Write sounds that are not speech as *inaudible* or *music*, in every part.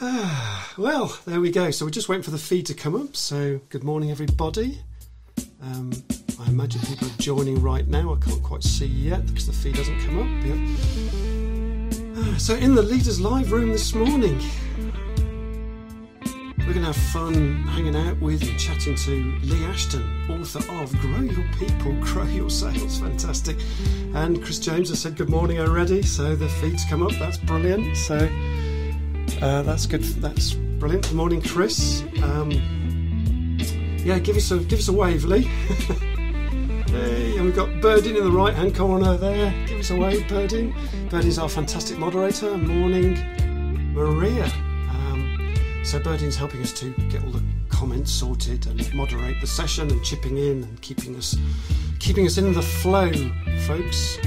*sighs* Well, there we go. So we're just waiting for the feed to come up. So good morning, everybody. Um, I imagine people are joining right now. I can't quite see yet because the feed hasn't come up yet. *sighs* So in the Leaders Live room this morning, we're going to have fun hanging out with and chatting to Leigh Ashton, author of Grow Your People, *laughs* Grow Your Sales. Fantastic. And Chris James has said good morning already, so the feed's come up. That's brilliant. So uh, that's good. That's brilliant. Good morning, Chris. Um, yeah, give us a give us a wave, Leigh. *laughs* hey, and we've got Berdine in the right hand corner there. Give us a wave, Berdine. Berdine's our fantastic moderator. Morning, Maria. So Berdine's helping us to get all the comments sorted and moderate the session and chipping in and keeping us keeping us in the flow, folks.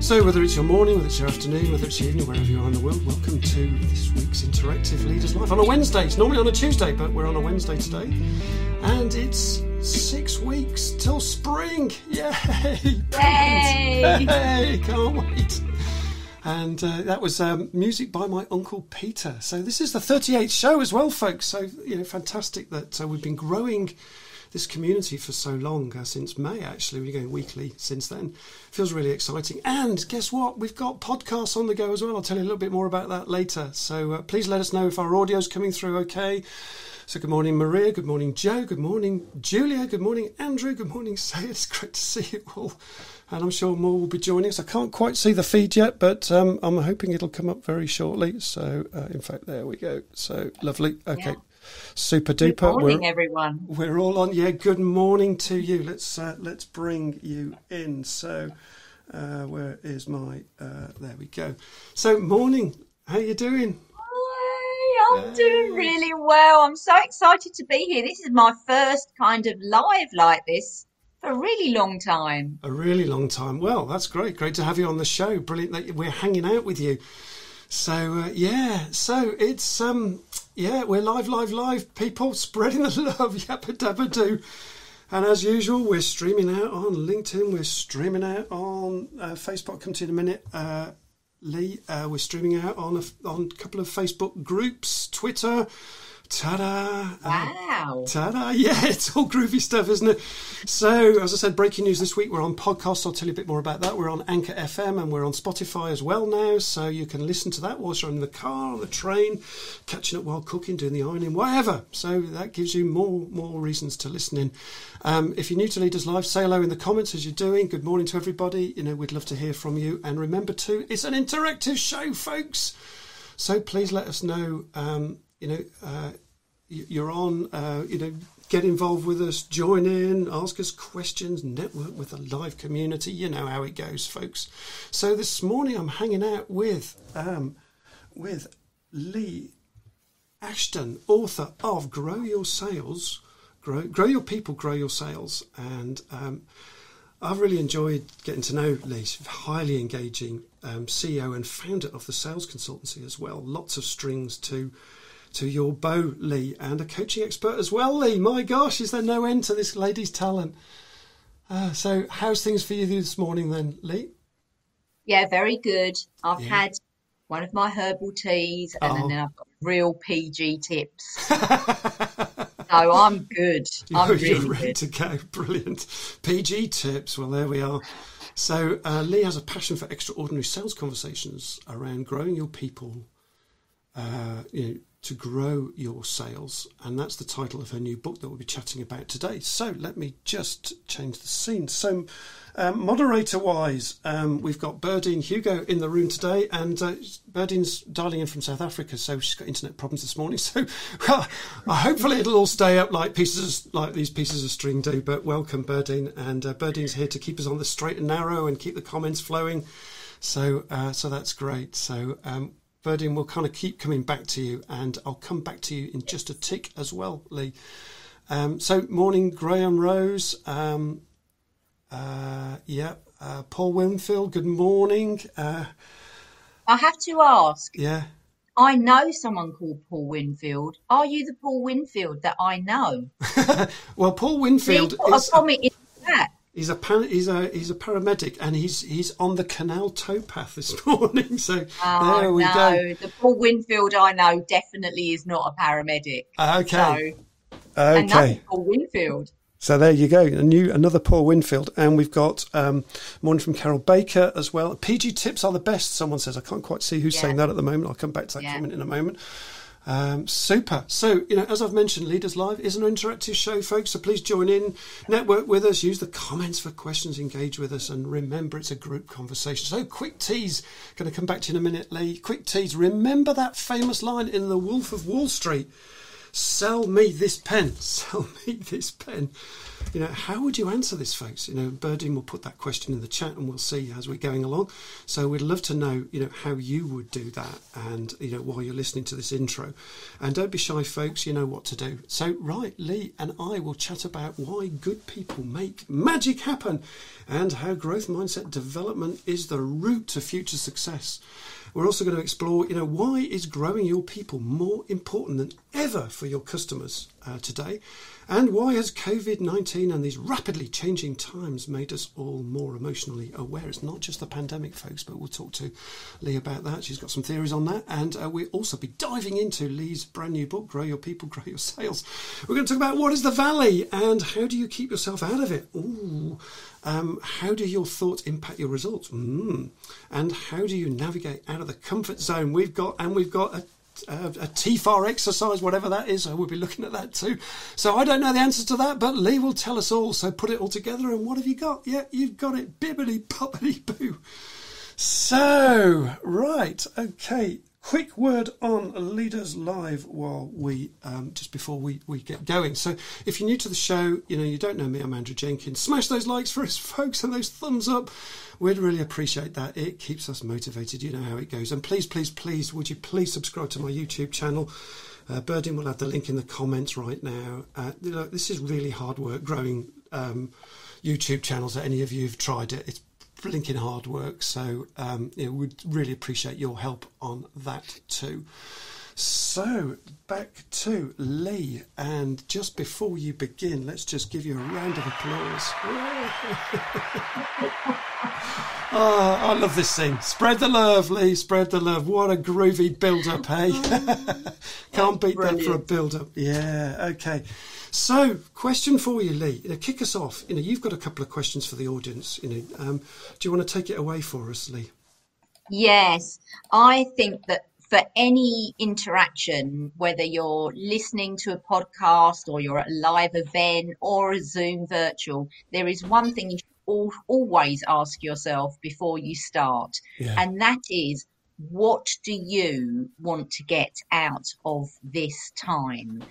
So whether it's your morning, whether it's your afternoon, whether it's your evening, wherever you are in the world, welcome to this week's interactive Leaders Live on a Wednesday. It's normally on a Tuesday, but we're on a Wednesday today, and it's six weeks till spring. Yay! Yay! *laughs* Hey, can't wait and uh, that was um, music by my uncle Peter. So this is the 38th show as well, folks. So you know, fantastic that uh, we've been growing this community for so long uh, since May. Actually, we're going weekly since then. Feels really exciting. And guess what? We've got podcasts on the go as well. I'll tell you a little bit more about that later. So uh, please let us know if our audio's coming through okay. So good morning, Maria. Good morning, Joe. Good morning, Julia. Good morning, Andrew. Good morning, *laughs* Say. It's great to see you all and I'm sure more will be joining us. I can't quite see the feed yet, but um, I'm hoping it'll come up very shortly. So, uh, in fact, there we go. So lovely. Okay. Yeah. Super duper. Good morning, we're, everyone. We're all on. Yeah, good morning to you. Let's uh, let's bring you in. So, uh, where is my? Uh, there we go. So, morning. How you doing? Hi, I'm doing really well. I'm so excited to be here. This is my first kind of live like this for a really long time. A really long time. Well, that's great. Great to have you on the show. Brilliant that we're hanging out with you. So uh, yeah, so it's um yeah we're live, live, live. People spreading the *laughs* love, yappa dabba do. And as usual, we're streaming out on LinkedIn. We're streaming out on uh, Facebook. come to you in a minute. Uh, Leigh, uh, we're streaming out on a, on a couple of Facebook groups, Twitter, Ta-da! Wow! Uh, ta-da! Yeah, it's all groovy stuff, isn't it? So, as I said, breaking news this week. We're on podcasts. I'll tell you a bit more about that. We're on Anchor FM and we're on Spotify as well now, so you can listen to that whilst you're in the car, on the train, catching up while cooking, doing the ironing, whatever. So that gives you more more reasons to listen in. Um, if you're new to Leaders Live, say hello in the comments as you're doing. Good morning to everybody. You know, we'd love to hear from you. And remember, too, it's an interactive show, folks. So please let us know. Um, you know, uh, you're on, uh, you know, get involved with us, join in, ask us questions, network with the live community. You know how it goes, folks. So this morning I'm hanging out with um, with Leigh Ashton, author of Grow Your Sales, Grow, Grow Your People, Grow Your Sales, and um, I've really enjoyed getting to know Leigh. She's highly engaging um, CEO and founder of the sales consultancy as well. Lots of strings to to your bow, Leigh, and a coaching expert as well, Leigh. My gosh, is there no end to this lady's talent? Uh, so, how's things for you this morning then, Leigh? Yeah, very good. I've yeah. had one of my herbal teas and oh. then I've got real PG tips. *laughs* so I'm good. I'm you're, really you're *laughs* ready good. to go. Brilliant. PG tips. Well, there we are. So, uh, Leigh has a passion for extraordinary sales conversations around growing your people, uh, you know, to grow your sales. And that's the title of her new book that we'll be chatting about today. So let me just change the scene. So, um, moderator wise, um, we've got Berdine Hugo in the room today, and uh, Berdine's dialing in from South Africa, so she's got internet problems this morning. *laughs* So, well, hopefully, it'll all stay up like pieces like these pieces of string do. But welcome, Berdine, and uh, Berdine's here to keep us on the straight and narrow and keep the comments flowing. So, uh, so that's great. So, um, Will kind of keep coming back to you, and I'll come back to you in just a tick as well, Leigh. Um, so, morning, Graham Rose. Um, uh, yeah, uh, Paul Winfield, good morning. Uh, I have to ask. Yeah. I know someone called Paul Winfield. Are you the Paul Winfield that I know? *laughs* well, Paul Winfield put is a comment in that. He's a pan, he's a he's a paramedic, and he's he's on the canal towpath this *laughs* morning. So oh, there we no. go. The Paul Winfield I know definitely is not a paramedic. Okay. So, okay. Paul Winfield. So there you go, a new another Paul Winfield, and we've got um, morning from Carol Baker as well. PG tips are the best. Someone says I can't quite see who's Yeah. saying that at the moment. I'll come back to that Yeah. comment in a moment. Um, super. So, you know, as I've mentioned, Leaders Live is an interactive show, folks. So please join in, network with us, use the comments for questions, engage with us, and remember it's a group conversation. So, quick tease, going to come back to you in a minute, Leigh. Quick tease. Remember that famous line in The Wolf of Wall Street sell me this pen, *laughs* sell me this pen. You know, how would you answer this, folks? You know, Berdine will put that question in the chat and we'll see as we're going along. So we'd love to know, you know, how you would do that and, you know, while you're listening to this intro. And don't be shy, folks, you know what to do. So, right, Leigh and I will chat about why good people make magic happen and how growth mindset development is the route to future success. We're also going to explore, you know, why is growing your people more important than ever for your customers uh, today, and why has COVID nineteen and these rapidly changing times made us all more emotionally aware? It's not just the pandemic, folks, but we'll talk to Leigh about that. She's got some theories on that, and uh, we'll also be diving into Leigh's brand new book, "Grow Your People, Grow Your Sales." We're going to talk about what is the valley and how do you keep yourself out of it. Ooh. Um, how do your thoughts impact your results? Mm. And how do you navigate out of the comfort zone? We've got, and we've got a Uh, a, a TFAR exercise, whatever that is. So we'll be looking at that too. So I don't know the answers to that, but Leigh will tell us all. So put it all together, and what have you got? Yeah, you've got it. Bibbity bobbity boo. So right, okay. Quick word on Leaders Live while we um, just before we, we get going. So, if you're new to the show, you know you don't know me. I'm Andrew Jenkins. Smash those likes for us, *laughs* folks, and those thumbs up. We'd really appreciate that. It keeps us motivated. You know how it goes. And please, please, please, would you please subscribe to my YouTube channel? Uh, Berdine will have the link in the comments right now. Uh, you know, this is really hard work growing um, YouTube channels. That any of you have tried it, it's blinking hard work. So um, yeah, we'd really appreciate your help on that too. So back to Leigh, and just before you begin, let's just give you a round of applause. oh, *laughs* I love this thing. Spread the love, Leigh. Spread the love. What a groovy build-up, hey? *laughs* Can't beat that for a build-up. Yeah. Okay. So, question for you, Leigh. You know, kick us off. You know, you've got a couple of questions for the audience. You know, um, do you want to take it away for us, Leigh? Yes, I think that for any interaction, whether you're listening to a podcast or you're at a live event or a Zoom virtual, there is one thing you should always ask yourself before you start, Yeah. and that is what do you want to get out of this time?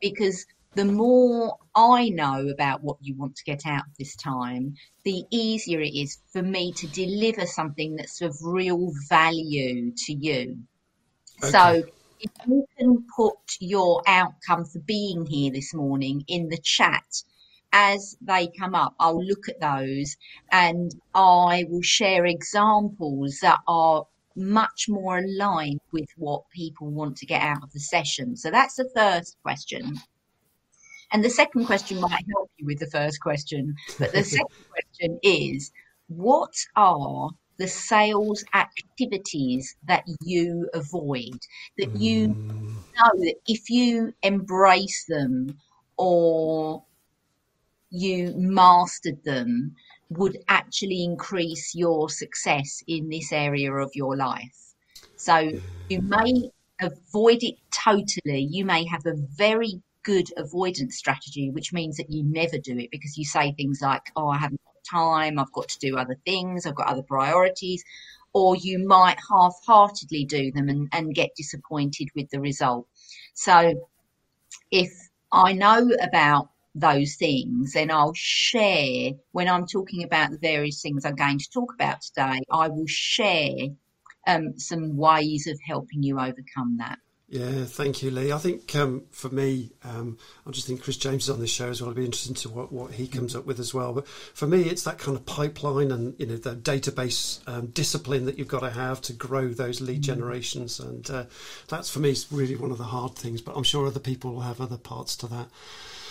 Because the more I know about what you want to get out of this time, the easier it is for me to deliver something that's of real value to you. So if you can put your outcome for being here this morning in the chat as they come up, I'll look at those and I will share examples that are much more aligned with what people want to get out of the session. So that's the first question. And the second question might help you with the first question. But the *laughs* second question is what are the sales activities that you avoid? That you mm. know that if you embrace them or you mastered them, would actually increase your success in this area of your life. So you may avoid it totally. You may have a very good avoidance strategy, which means that you never do it because you say things like, Oh, I haven't got time, I've got to do other things, I've got other priorities. Or you might half heartedly do them and, and get disappointed with the result. So if I know about those things, then I'll share when I'm talking about the various things I'm going to talk about today. I will share um, some ways of helping you overcome that. Yeah, thank you, Leigh. I think um, for me, um, I just think Chris James is on this show as well. I'll be interested to what, what he comes up with as well. But for me, it's that kind of pipeline and you know the database um, discipline that you've got to have to grow those lead generations, and uh, that's for me is really one of the hard things. But I'm sure other people will have other parts to that.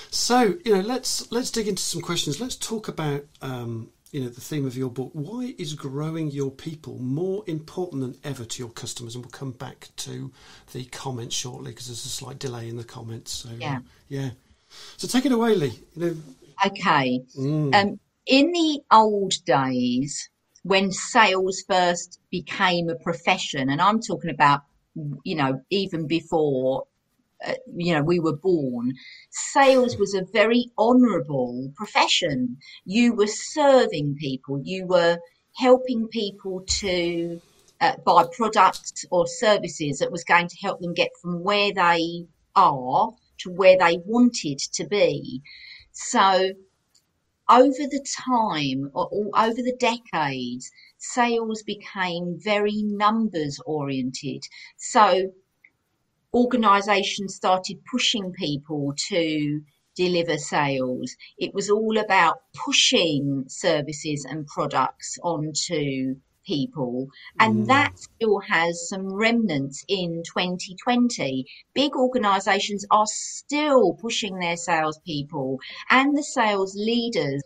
So you know, let's let's dig into some questions. Let's talk about um, you know the theme of your book. Why is growing your people more important than ever to your customers? And we'll come back to the comments shortly because there's a slight delay in the comments. So Yeah. uh, yeah. So take it away, Leigh. You know, Okay. mm, Um, in the old days, when sales first became a profession, and I'm talking about, you know, even before, uh, you know, we were born, sales was a very honourable profession. You were serving people, you were helping people to uh, buy products or services that was going to help them get from where they are to where they wanted to be. So, over the time or, or over the decades, sales became very numbers oriented. So organizations started pushing people to deliver sales. It was all about pushing services and products onto people. And Mm. that still has some remnants in 2020. Big organizations are still pushing their salespeople and the sales leaders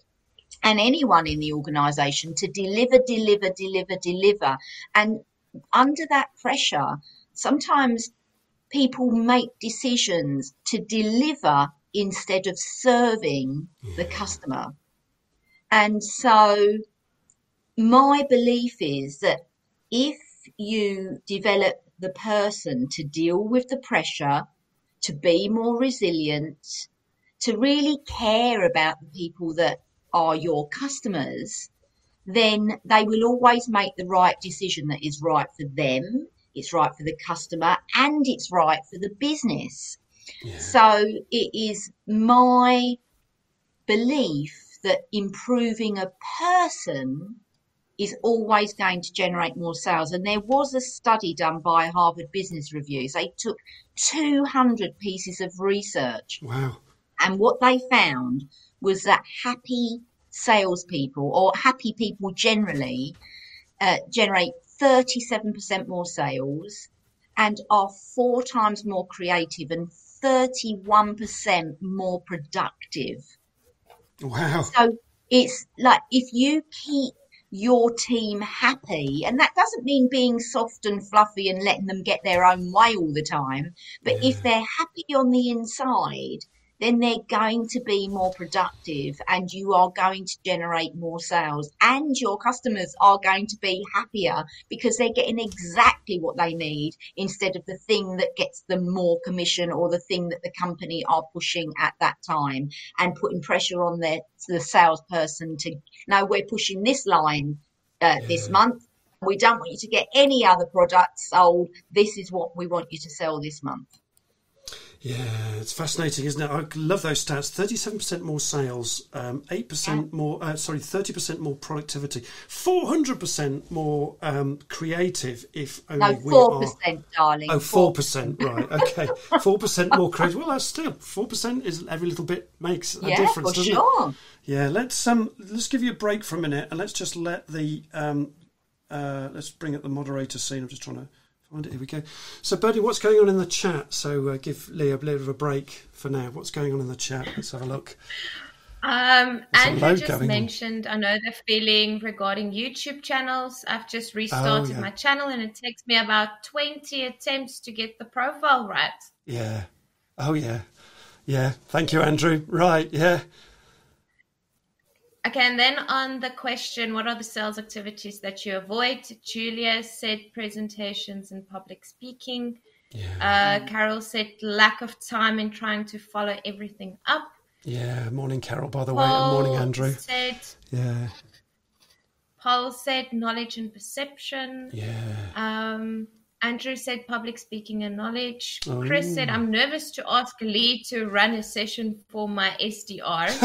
and anyone in the organization to deliver, deliver, deliver, deliver. And under that pressure, sometimes people make decisions to deliver instead of serving the customer. And so my belief is that if you develop the person to deal with the pressure, to be more resilient, to really care about the people that are your customers, then they will always make the right decision that is right for them, it's right for the customer, and it's right for the business. yeah. So it is my belief that improving a person is always going to generate more sales. And there was a study done by Harvard Business Reviews. They took 200 pieces of research, Wow. and what they found was that happy salespeople or happy people generally uh, generate 37% more sales and are four times more creative and 31% more productive. Wow. So it's like if you keep your team happy, and that doesn't mean being soft and fluffy and letting them get their own way all the time, but if they're happy on the inside, then they're going to be more productive and you are going to generate more sales and your customers are going to be happier because they're getting exactly what they need instead of the thing that gets them more commission or the thing that the company are pushing at that time and putting pressure on their the salesperson to no we're pushing this line uh, this month. We don't want you to get any other products sold. This is what we want you to sell this month Yeah, it's fascinating, isn't it? I love those stats. Thirty-seven percent more sales, um, eight percent more. Uh, sorry, thirty percent more productivity, four hundred percent more um, creative. If only no we four are. percent darling Oh, four percent, right? Okay, *laughs* four percent more creative. Well, that's still four percent. Is every little bit makes a yeah difference, for doesn't it? sure Yeah, let's um let's give you a break for a minute and let's just let the um uh let's bring up the moderator scene. I'm just trying to find it. Here we go. So Bertie, what's going on in the chat? So uh, give Leigh a bit of a break for now. What's going on in the chat? Let's have a look. Um, There's a Andrew just going on. mentioned, I know the feeling regarding YouTube channels. I've just restarted Oh, yeah. my channel and it takes me about 20 attempts to get the profile right. Yeah. Oh yeah. Yeah. Thank you, Andrew. Right. Yeah. Okay, and then on the question, what are the sales activities that you avoid? Julia said presentations and public speaking. Yeah. Uh, Carol said lack of time in trying to follow everything up. Yeah. Morning, Carol. By the way, and morning, Paul Andrew. Said, Yeah. Paul said knowledge and perception. Yeah. Um, Andrew said public speaking and knowledge. Oh. Chris said I'm nervous to ask Leigh to run a session for my SDRs.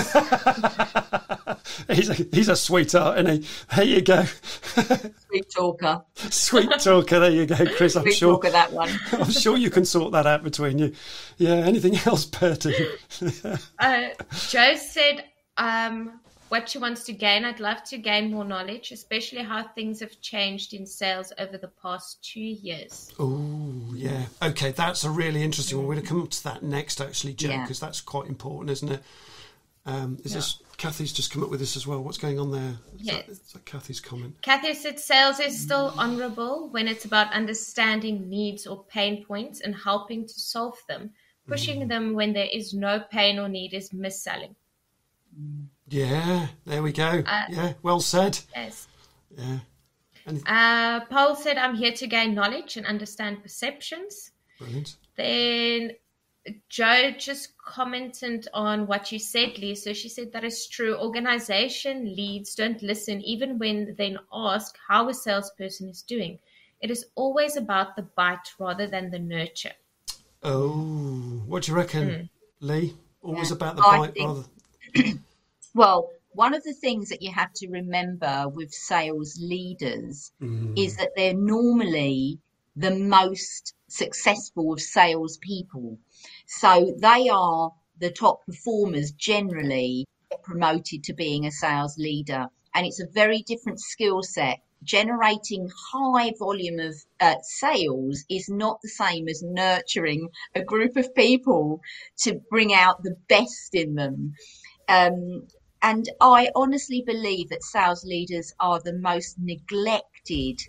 *laughs* he's a he's a sweetheart, isn't he? There you go. sweet talker Sweet talker. There you go, Chris. I'm sweet sure. talker that one *laughs* I'm sure you can sort that out between you. Yeah. Anything *laughs* else, Bertie? uh, Joe said um, what she wants to gain. I'd love to gain more knowledge, especially how things have changed in sales over the past two years. Oh, yeah. Okay, that's a really interesting one. We're going to come to that next, actually, Joe, Yeah. because that's quite important, isn't it? Um, is Yeah. this Kathy's just come up with this as well? What's going on there? Is, Yeah. that, is that Kathy's comment? Kathy said sales is still honorable when it's about understanding needs or pain points and helping to solve them. Pushing them when there is no pain or need is mis-selling. Yeah, there we go. Uh, yeah, well said. Yes. Yeah. Uh, Paul said, I'm here to gain knowledge and understand perceptions. Brilliant. Then Joe just commented on what you said, Leigh. So she said that is true. Organization leads don't listen even when they ask how a salesperson is doing. It is always about the bite rather than the nurture. Oh, what do you reckon, Leigh? Always Yeah. about the I bite think- rather. *clears throat* *clears throat* Well, one of the things that you have to remember with sales leaders Mm. is that they're normally the most successful of sales people. So they are the top performers generally promoted to being a sales leader. And it's a very different skill set. Generating high volume of uh, sales is not the same as nurturing a group of people to bring out the best in them. Um, and I honestly believe that sales leaders are the most neglected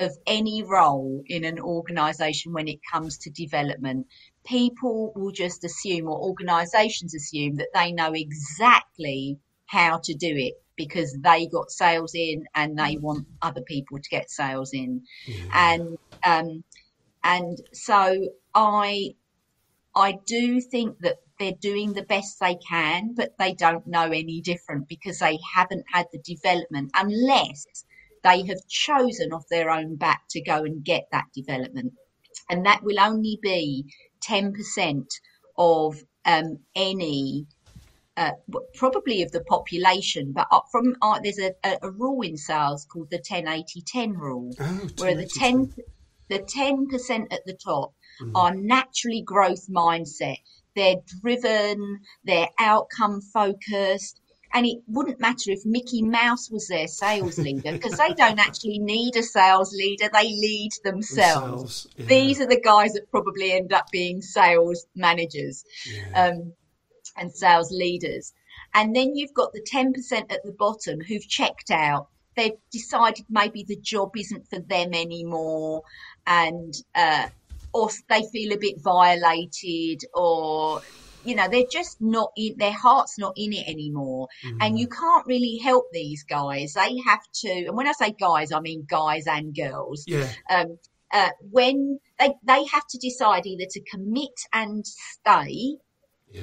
of any role in an organization when it comes to development. People will just assume, or organizations assume, that they know exactly how to do it because they got sales in and they want other people to get sales in. And um, and so I I do think that they're doing the best they can, but they don't know any different because they haven't had the development unless they have chosen off their own back to go and get that development. And that will only be 10% of um, any, uh, probably of the population, but from uh, there's a, a, a rule in sales called the 10 80 10 rule Oh, where the 10 the 10% at the top are naturally growth mindset they're driven they're outcome focused and it wouldn't matter if Mickey Mouse was their sales leader because they don't actually need a sales leader they lead themselves Themselves, yeah. these are the guys that probably end up being sales managers Yeah. um, and sales leaders. And then you've got the 10% at the bottom who've checked out. They've decided maybe the job isn't for them anymore and, uh, or they feel a bit violated or, you know, they're just not in, their heart's not in it anymore. And you can't really help these guys. They have to, and when I say guys, I mean guys and girls yeah. um, uh, when they, they have to decide either to commit and stay Yeah.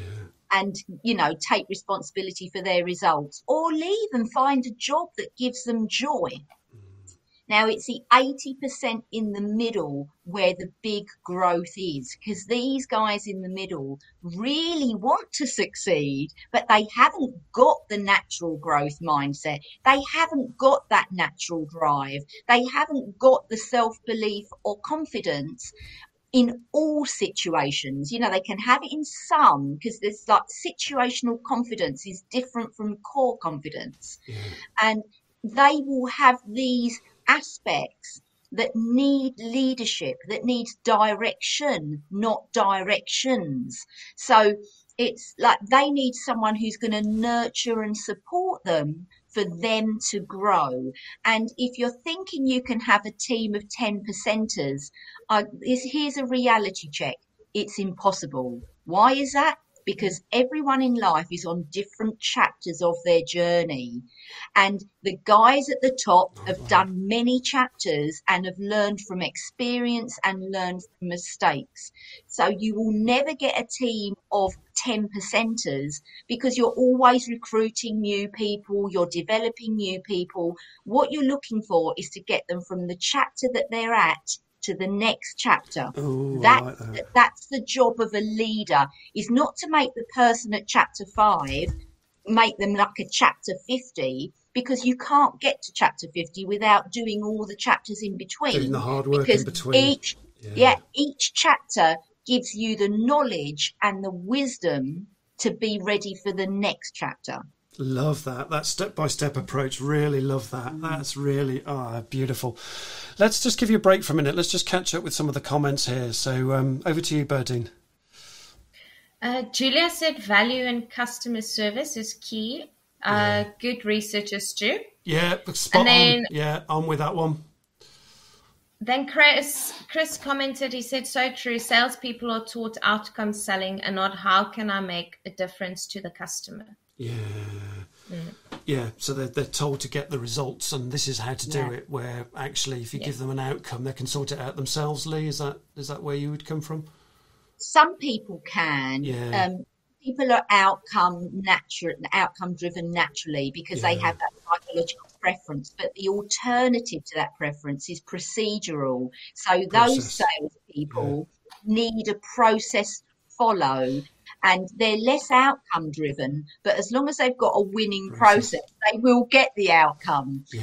and you know take responsibility for their results or leave and find a job that gives them joy now it's the 80% in the middle where the big growth is because these guys in the middle really want to succeed but they haven't got the natural growth mindset they haven't got that natural drive they haven't got the self-belief or confidence in all situations. You know, they can have it in some because there's like situational confidence is different from core confidence. Yeah. And they will have these aspects that need leadership, that needs direction, not directions. So it's like they need someone who's going to nurture and support them for them to grow. And if you're thinking you can have a team of 10 percenters, here's a reality check. It's impossible. Why is that? Because everyone in life is on different chapters of their journey. And the guys at the top oh, have done many chapters and have learned from experience and learned from mistakes. So you will never get a team of 10 percenters because you're always recruiting new people, you're developing new people. What you're looking for is to get them from the chapter that they're at to the next chapter. Oh, I That, like that. that's the job of a leader is not to make the person at chapter five make them like a chapter 50 because you can't get to chapter 50 without doing all the chapters in between Doing the hard work because in between. each Yeah. yeah each chapter gives you the knowledge and the wisdom to be ready for the next chapter Love that. That step by step approach. Really love that. Mm. That's really ah beautiful. Let's just give you a break for a minute. Let's just catch up with some of the comments here. So um, over to you, Berdine. Uh, Julia said value and customer service is key. Uh, yeah. Good researchers too. Yeah, spot then, on. Yeah, on with that one. Then Chris Chris commented, he said, so true. Salespeople are taught outcome selling and not how can I make a difference to the customer. Yeah. Mm. Yeah, so they're, they're told to get the results, and this is how to do yeah. it. Where actually, if you yeah. give them an outcome, they can sort it out themselves. Leigh, is that is that where you would come from? Some people can. Yeah. Um, people are outcome natural, outcome driven naturally because yeah. they have that psychological preference. But the alternative to that preference is procedural. So process. those salespeople need a process followed and they're less outcome driven. But as long as they've got a winning process, they will get the outcome. Yeah.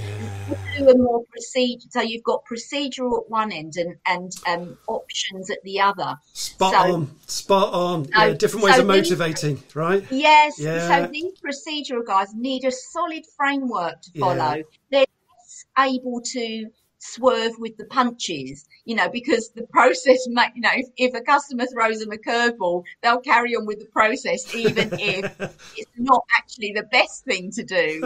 Do a more procedure. So you've got procedural at one end and and um, options at the other. Spot so, on, spot on. So, yeah, different ways so of motivating, these, right? Yes. Yeah. So these procedural guys need a solid framework to follow. They're able to swerve with the punches, you know, because the process, you know, if, if, a customer throws them a curveball, they'll carry on with the process, even *laughs* if it's not actually the best thing to do.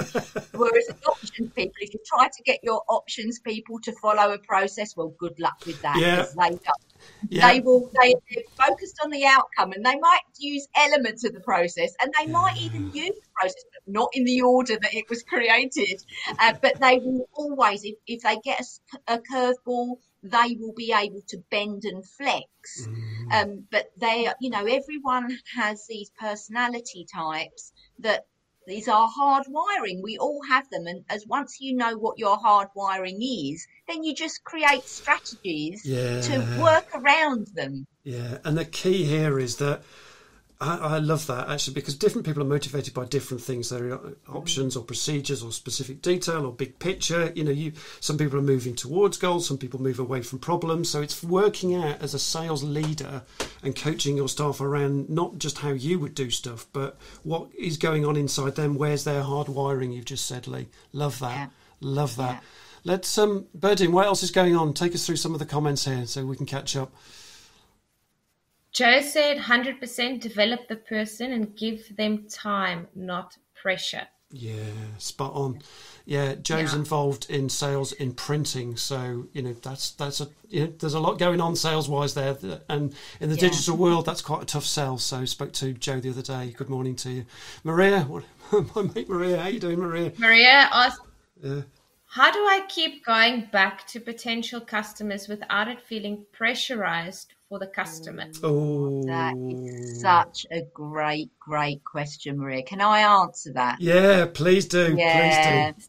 Whereas options people, if you try to get your options people to follow a process, well, good luck with that. Yeah. They, yeah. they will, they, focused on the outcome and they might use elements of the process and they might even use the process, but not in the order that it was created. Uh, but they will always, if, if they get a, a curveball, they will be able to bend and flex. Mm. Um, but they, you know, everyone has these personality types that these are hard wiring. We all have them. And as once you know what your hard wiring is, then you just create strategies yeah. to work around them. Yeah. And the key here is that I, I, love that actually because different people are motivated by different things. There are options or procedures or specific detail or big picture. You know, you some people are moving towards goals, some people move away from problems. So it's working out as a sales leader and coaching your staff around not just how you would do stuff, but what is going on inside them. Where's their hard wiring? You've just said, Leigh. Love that. Yeah. Love that. Yeah. Let's um, Berdine, what else is going on? Take us through some of the comments here so we can catch up. Joe said 100% develop the person and give them time, not pressure. Yeah, spot on. Yeah, Joe's yeah. involved in sales in printing, so you know that's that's a you know, there's a lot going on sales wise there, and in the yeah. digital world that's quite a tough sell. So spoke to Joe the other day. Good morning to you, Maria. What, *laughs* my mate Maria, how you doing, Maria? Maria asked. Yeah. How do I keep going back to potential customers without it feeling pressurized for the customer? Oh, that is such a great, great question, Maria. Can I answer that? Yeah, please do. Yeah. Please do.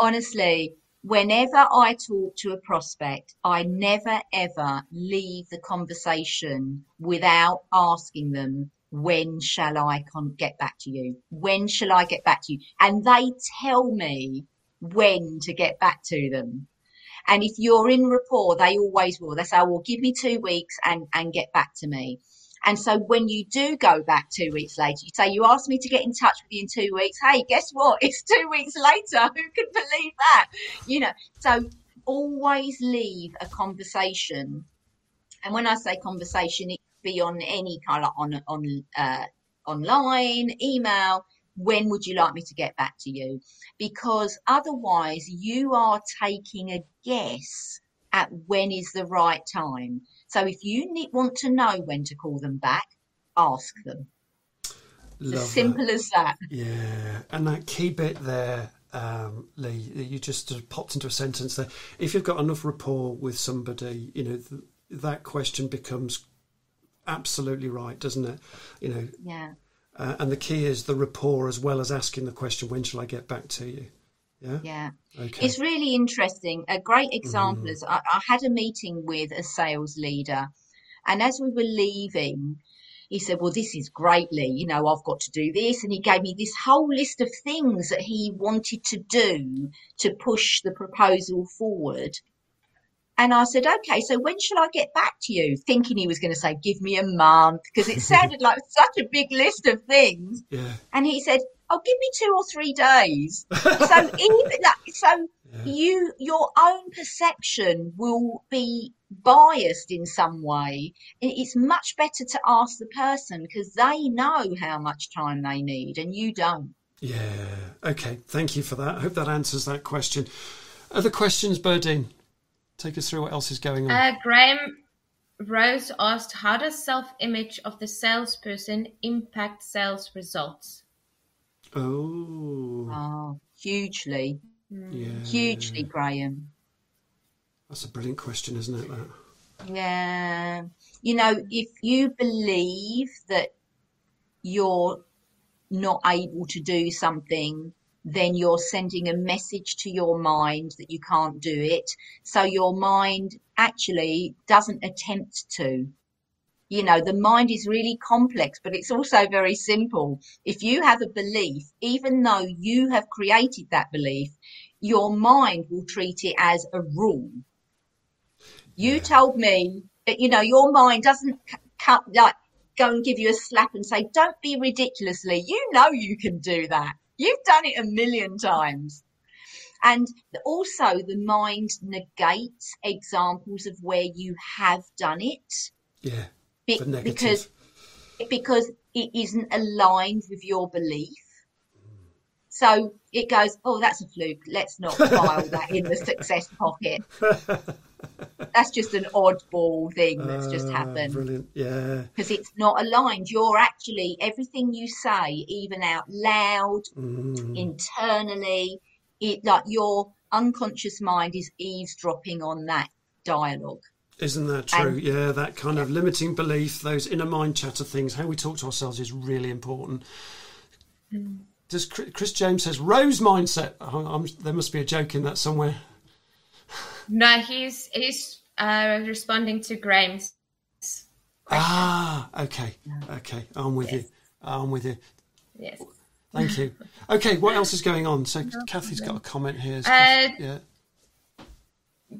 Honestly, whenever I talk to a prospect, I never ever leave the conversation without asking them, when shall I con- get back to you? When shall I get back to you? And they tell me when to get back to them. And if you're in rapport, they always will. They say, oh, well, give me two weeks and, and get back to me. And so when you do go back two weeks later, you say, you asked me to get in touch with you in two weeks. Hey, guess what? *laughs* It's two weeks later. *laughs* Who can believe that? You know, so always leave a conversation. And when I say conversation, it could be on any kind of on, on, uh, online, email, when would you like me to get back to you? Because otherwise, you are taking a guess at when is the right time. So if you need, want to know when to call them back, ask them. Love as simple that. as that. Yeah, and that key bit there, um, Leigh, you just popped into a sentence there. If you've got enough rapport with somebody, you know th- that question becomes absolutely right, doesn't it? You know. Yeah. Uh, and the key is the rapport as well as asking the question, when shall I get back to you? Yeah. Yeah. Okay. It's really interesting. A great example mm. is I, I had a meeting with a sales leader, and as we were leaving, he said, Well, this is greatly, you know, I've got to do this. And he gave me this whole list of things that he wanted to do to push the proposal forward. And I said, okay, so when shall I get back to you? Thinking he was going to say, give me a month, because it sounded like *laughs* such a big list of things. Yeah. And he said, "Oh, give me two or three days." so *laughs* even that, so you your own perception will be biased in some way. It's much better to ask the person because they know how much time they need, and you don't. Yeah. Okay. Thank you for that. I hope that answers that question. Other questions, Berdine? Take us through what else is going on. Uh, Graham Rose asked, "How does self-image of the salesperson impact sales results?" oh, Oh, hugely, yeah. hugely, Graham. That's a brilliant question, isn't it? That. Yeah. You know, if you believe that you're not able to do something, then you're sending a message to your mind that you can't do it. So your mind actually doesn't attempt to. You know, the mind is really complex, but it's also very simple. If you have a belief, even though you have created that belief, your mind will treat it as a rule. You told me that, you know, your mind doesn't cut, like, go and give you a slap and say, don't be ridiculously. You know you can do that. You've done it a million times. And also the mind negates examples of where you have done it Yeah. be- because because it isn't aligned with your belief. So it goes, oh, that's a fluke. Let's not file that in the *laughs* success pocket. *laughs* That's just an oddball thing that's just Ah, happened Brilliant. Yeah. because it's not aligned. You're actually everything you say, even out loud, Mm. internally, it like your unconscious mind is eavesdropping on that dialogue. Isn't that true? And- yeah, that kind of limiting belief, those inner mind chatter things, how we talk to ourselves is really important. Does Chris Chris James says rose mindset? I'm, there must be a joke in that somewhere. No, he's he's uh, responding to Graham's. Ah, okay, okay, I'm with you. I'm with you. Yes. Thank you. Okay, what else is going on? So *laughs* Kathy's got a comment here. Uh, Kathy- yeah.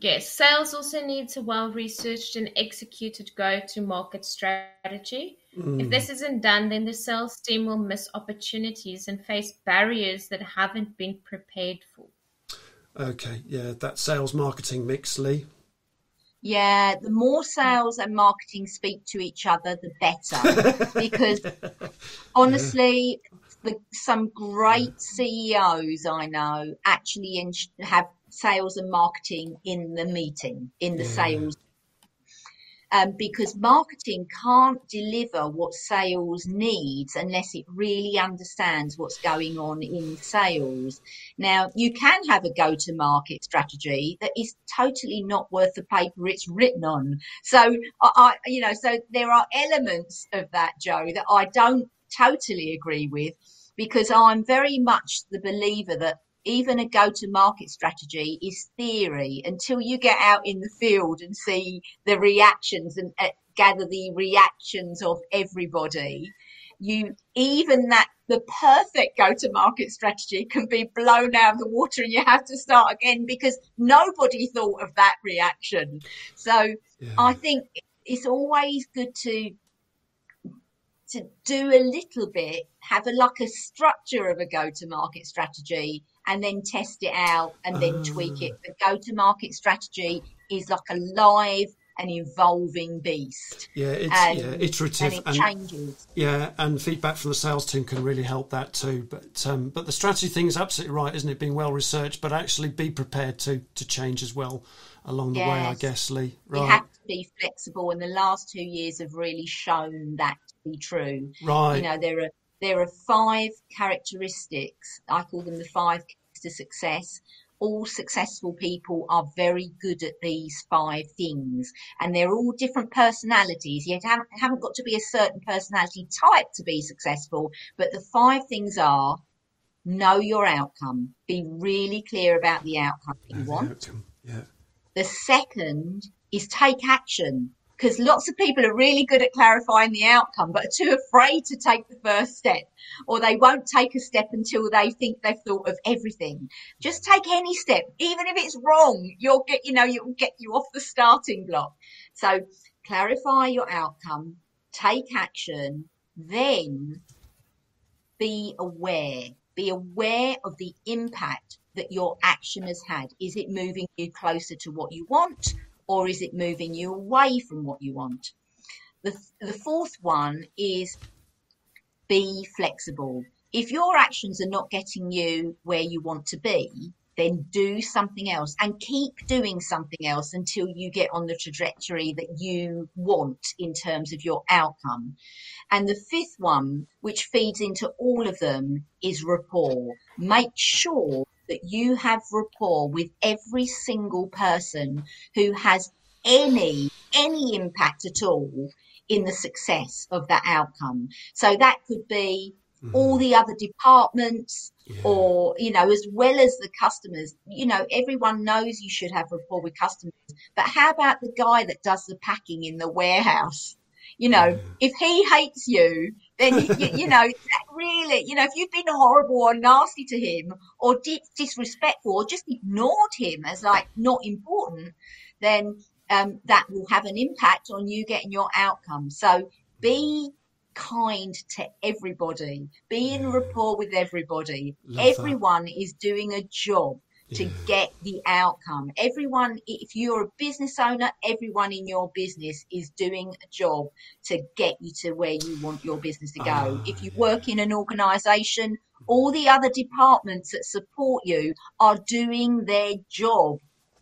Yes, sales also needs a well researched and executed go to market strategy. If this isn't done, then the sales team will miss opportunities and face barriers that haven't been prepared for. Okay, yeah, that sales marketing mix, Leigh. Yeah, the more sales and marketing speak to each other, the better. *laughs* because honestly, the, some great CEOs I know actually in, have sales and marketing in the meeting, in the Yeah. sales. Um, because marketing can't deliver what sales needs unless it really understands what's going on in sales. Now, you can have a go to market strategy that is totally not worth the paper it's written on. So, I, you know, so there are elements of that, Joe, that I don't totally agree with because I'm very much the believer that even a go to market strategy is theory until you get out in the field and see the reactions and uh, gather the reactions of everybody you even that the perfect go to market strategy can be blown out of the water and you have to start again because nobody thought of that reaction so Yeah. i think it's always good to to do a little bit have a like a structure of a go to market strategy and then test it out and then tweak it the go to market strategy is like a live and evolving beast yeah, it's and, yeah, and iterative it and changes Yeah, and feedback from the sales team can really help that too. But um, but the strategy thing is absolutely right, isn't it? Being well researched, but actually be prepared to to change as well along the way. I guess, Leigh. you Right, have to be flexible and the last two years have really shown that to be true right. you know there are there are five characteristics i call them the five keys to success. All successful people are very good at these five things and they're all different personalities. You haven't, haven't got to be a certain personality type to be successful but the five things are know your outcome. Be really clear about the outcome you want. outcome, Yeah, the second is take action because lots of people are really good at clarifying the outcome, but are too afraid to take the first step, or they won't take a step until they think they've thought of everything. Just take any step, even if it's wrong. You'll get, you know, you'll get you off the starting block. So clarify your outcome, take action, then be aware. be aware of the impact that your action has had. Is it moving you closer to what you want or is it moving you away from what you want? The, the fourth one is be flexible. If your actions are not getting you where you want to be, then do something else and keep doing something else until you get on the trajectory that you want in terms of your outcome. And the fifth one, which feeds into all of them, is rapport. Make sure that you have rapport with every single person who has any any impact at all in the success of that outcome. So that could be mm-hmm. all the other departments yeah. or, you know, as well as the customers. You know, everyone knows you should have rapport with customers, but how about the guy that does the packing in the warehouse? You know, yeah. if he hates you, then you, you, you know really, you know, if you've been horrible or nasty to him or disrespectful or just ignored him as like not important, then um, that will have an impact on you getting your outcome. So be kind to everybody, be in rapport with everybody. Love Everyone that. is doing a job to yeah. get the outcome. Everyone, if you're a business owner, everyone in your business is doing a job to get you to where you want your business to go. Ah, if you yeah. work in an organization, all the other departments that support you are doing their job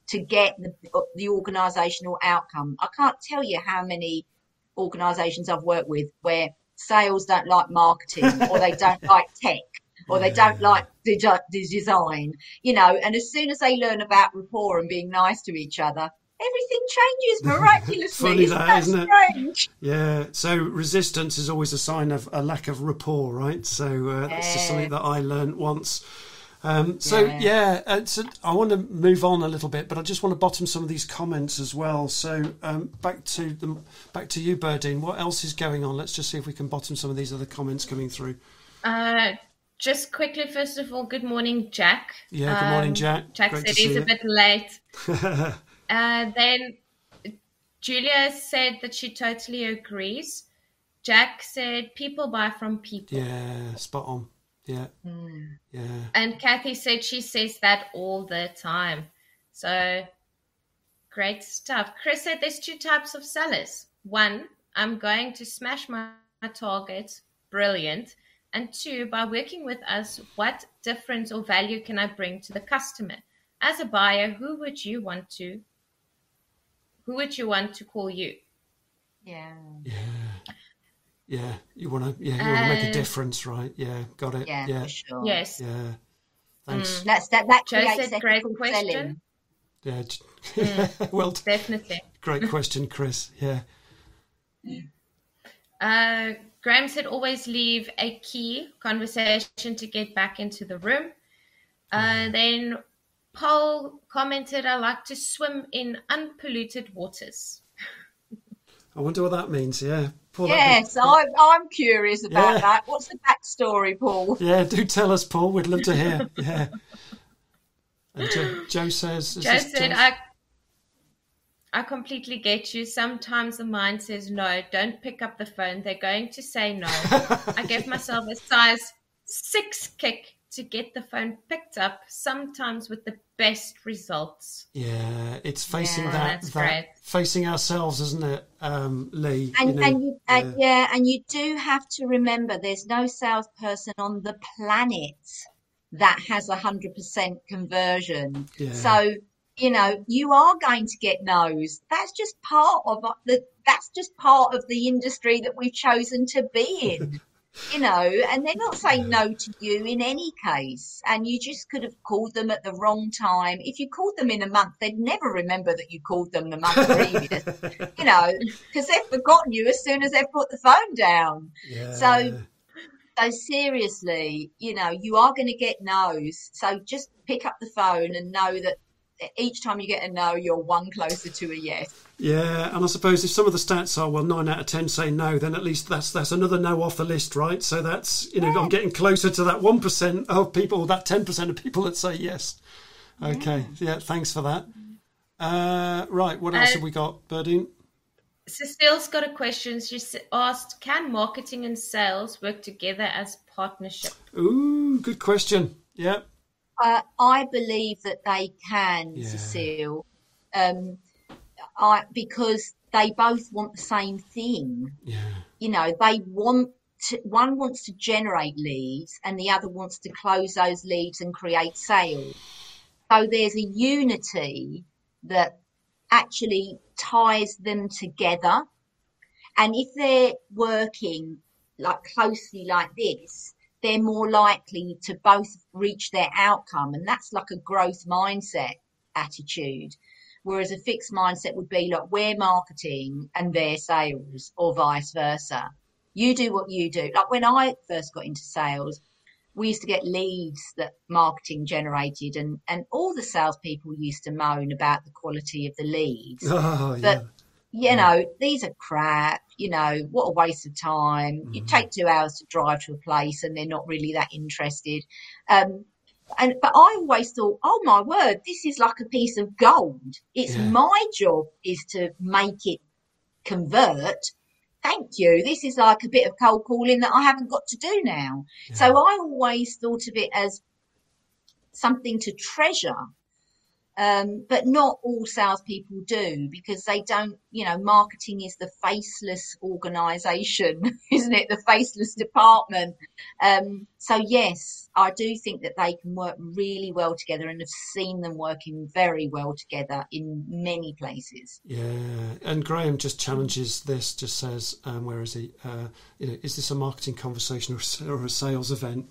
to get the, the organizational outcome. I can't tell you how many organizations I've worked with where sales don't like marketing or they don't *laughs* like tech or they don't like the, the design, you know, and as soon as they learn about rapport and being nice to each other, everything changes *laughs* miraculously. Funny isn't that, isn't strange? it? Yeah. So resistance is always a sign of a lack of rapport, right? So uh, yeah. that's just something that I learned once. Um, so yeah, yeah uh, so I want to move on a little bit, but I just want to bottom some of these comments as well. So um, back to the back to you, Berdine. What else is going on? Let's just see if we can bottom some of these other comments coming through. Uh, just quickly, first of all, good morning, Jack. Yeah, good morning, um, Jack. Jack Great said he's a bit late. *laughs* uh, then Julia said that she totally agrees. Jack said people buy from people. Yeah, spot on. Yeah. Mm. Yeah. And Kathy said she says that all the time. So great stuff. Chris said there's two types of sellers. One, I'm going to smash my, my target. Brilliant. And two, by working with us, what difference or value can I bring to the customer? As a buyer, who would you want to who would you want to call you? Yeah. Yeah yeah, you want to, yeah, you want to make a difference, right? Yeah, got it. Yeah, yeah. Sure. yes. Yeah, thanks. Mm. That's that. That creates great question. Yeah, mm, *laughs* well, definitely. Great question, Chris. Yeah. Uh, Graham said, always leave a key conversation to get back into the room. Uh, mm. Then Paul commented, I like to swim in unpolluted waters. *laughs* I wonder what that means. Yeah, Paul, yes, I'm, I'm curious about yeah. that. What's the backstory, Paul? Yeah, do tell us, Paul. We'd love to hear. yeah. And Joe, Joe says, Joe said, I, I completely get you. Sometimes the mind says no, don't pick up the phone. They're going to say no. *laughs* I gave myself a size six kick to get the phone picked up, sometimes with the best results. Yeah, it's facing yeah, that, that facing ourselves, isn't it, um, Leigh? And, you know, and you, yeah. yeah, and you do have to remember there's no salesperson on the planet that has a hundred percent conversion. Yeah. So you know you are going to get no's. That's just part of uh, the. That's just part of the industry that we've chosen to be in. *laughs* you know, and they're not saying no to you in any case. And you just could have called them at the wrong time. If you called them in a month, they'd never remember that you called them the month previous, *laughs* you know, because they've forgotten you as soon as they've put the phone down. Yeah. So, so seriously, you know, you are going to get no's. So just pick up the phone and know that each time you get a no, you're one closer to a yes. Yeah, and I suppose if some of the stats are well, nine out of ten say no, then at least that's that's another no off the list, right? So that's you know yeah. I'm getting closer to that one percent of people, that ten percent of people that say yes. Okay, yeah, yeah thanks for that. Uh, right, what else uh, have we got, Berdine? Cecile's got a question. She asked, "Can marketing and sales work together as partnership?" Ooh, good question. Yeah. Uh, I believe that they can, Yeah. Cecile, um, I because they both want the same thing. Yeah. You know, they want to, one wants to generate leads and the other wants to close those leads and create sales. So there's a unity that actually ties them together. And if they're working like closely like this, they're more likely to both reach their outcome. And that's like a growth mindset attitude. Whereas a fixed mindset would be like we're marketing and they're sales or vice versa. You do what you do. Like when I first got into sales, we used to get leads that marketing generated and, and all the salespeople used to moan about the quality of the leads *laughs* Oh, yeah. but you know these are crap you know what a waste of time. You take two hours to drive to a place and they're not really that interested. Um and but i always thought oh my word this is like a piece of gold. It's Yeah. my job is to make it convert. Thank you. This is like a bit of cold calling that i haven't got to do now. So i always thought of it as something to treasure um, but not all salespeople do because they don't, you know, marketing is the faceless organization, *laughs* isn't it? The faceless department. Um, so yes, I do think that they can work really well together and have seen them working very well together in many places. Yeah, and Graham just challenges this. Just says, um, "Where is he? Uh, you know, is this a marketing conversation or, or a sales event?"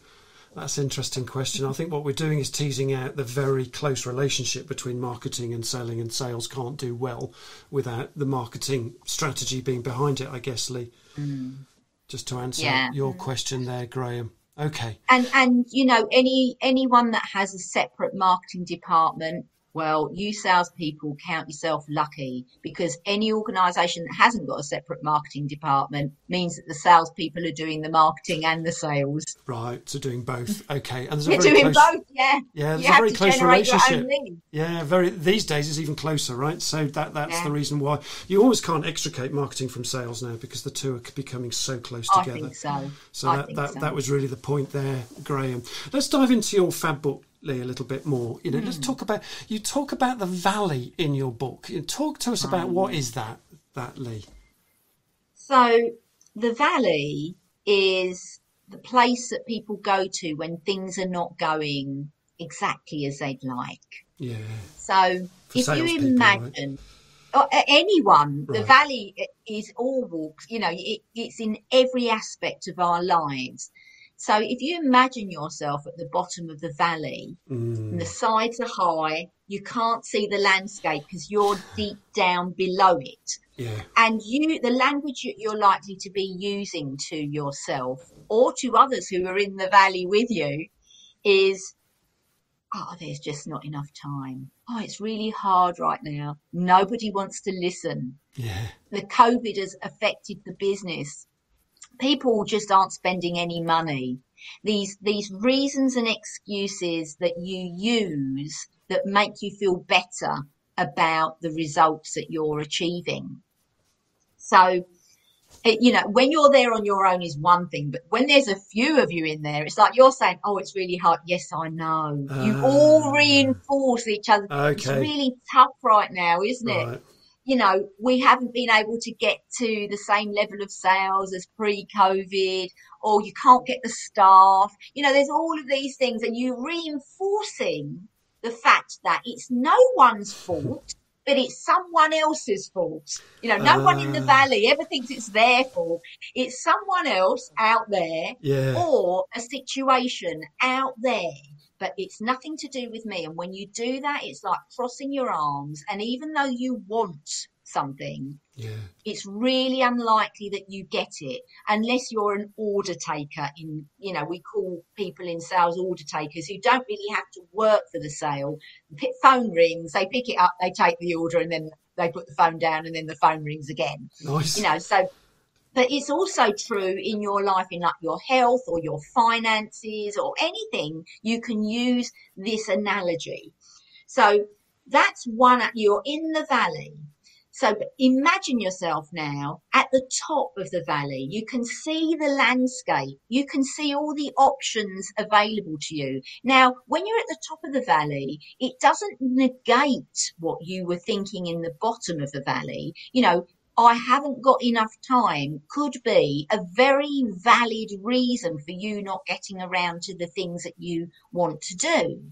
That's an interesting question. I think what we're doing is teasing out the very close relationship between marketing and selling, and sales can't do well without the marketing strategy being behind it. I guess, Leigh. Mm. Just to answer Yeah. your question there, Graham. Okay. And and you know, any anyone that has a separate marketing department, well, you salespeople count yourself lucky because any organisation that hasn't got a separate marketing department means that the salespeople are doing the marketing and the sales. Right, so doing both. *laughs* Okay, and there's a You're doing close, both, yeah. Yeah, there's you a very close relationship. Yeah, very. These days it's even closer, right? So that that's Yeah. the reason why you always can't extricate marketing from sales now because the two are becoming so close together. I think so. So I that that, so. that was really the point there, Graham. Let's dive into your fab book, a little bit more. You know, Hmm. let's talk about you talk about the valley in your book. Talk to us about Hmm. what is that, that Leigh? So the valley is the place that people go to when things are not going exactly as they'd like. Yeah, So For if you imagine or a- anyone, the valley is all walks, you know, it, it's in every aspect of our lives. So if you imagine yourself at the bottom of the valley, Mm, and the sides are high, you can't see the landscape because you're deep down below it. Yeah, and you the language that you're likely to be using to yourself or to others who are in the valley with you is oh there's just not enough time. Oh it's really hard right now. Nobody wants to listen. Yeah, the covid has affected the business people just aren't spending any money. These these reasons and excuses that you use that make you feel better about the results that you're achieving. So it, you know when you're there on your own is one thing but when there's a few of you in there it's like you're saying oh it's really hard. Yes i know. You Ah. all reinforce each other. It's really tough right now isn't it? Right. You know, we haven't been able to get to the same level of sales as pre COVID, or you can't get the staff. You know, there's all of these things, and you're reinforcing the fact that it's no one's fault, but it's someone else's fault. You know, no one in the Ah. valley ever thinks it's their fault. It's someone else out there Yeah, or a situation out there, but it's nothing to do with me. And when you do that, it's like crossing your arms. And even though you want something, yeah, it's really unlikely that you get it unless you're an order taker in you know we call people in sales order takers who don't really have to work for the sale P- phone rings they pick it up they take the order and then they put the phone down and then the phone rings again nice. you know so but it's also true in your life in like your health or your finances or anything you can use this analogy so that's one you're in the valley So imagine yourself now at the top of the valley. You can see the landscape. You can see all the options available to you. Now, when you're at the top of the valley, it doesn't negate what you were thinking in the bottom of the valley. You know, I haven't got enough time could be a very valid reason for you not getting around to the things that you want to do.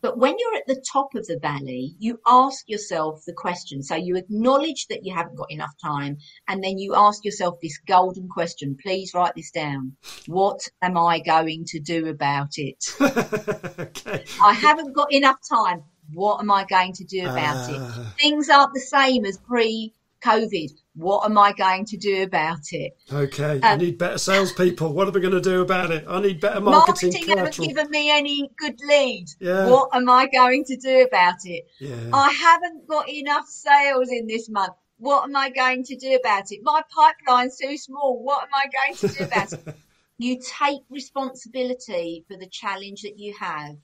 But when you're at the top of the valley, you ask yourself the question. So you acknowledge that you haven't got enough time, and then you ask yourself this golden question. Please write this down. What am I going to do about it? *laughs* okay. I haven't got enough time. What am I going to do about uh... it? Ah. Things aren't the same as pre COVID. What am I going to do about it? Okay, um, I need better salespeople. What are we going to do about it? I need better marketing. Marketing haven't given me any good leads. Yeah. What am I going to do about it? Yeah. I haven't got enough sales in this month. What am I going to do about it? My pipeline's too small. What am I going to do about it? *laughs* You take responsibility for the challenge that you have,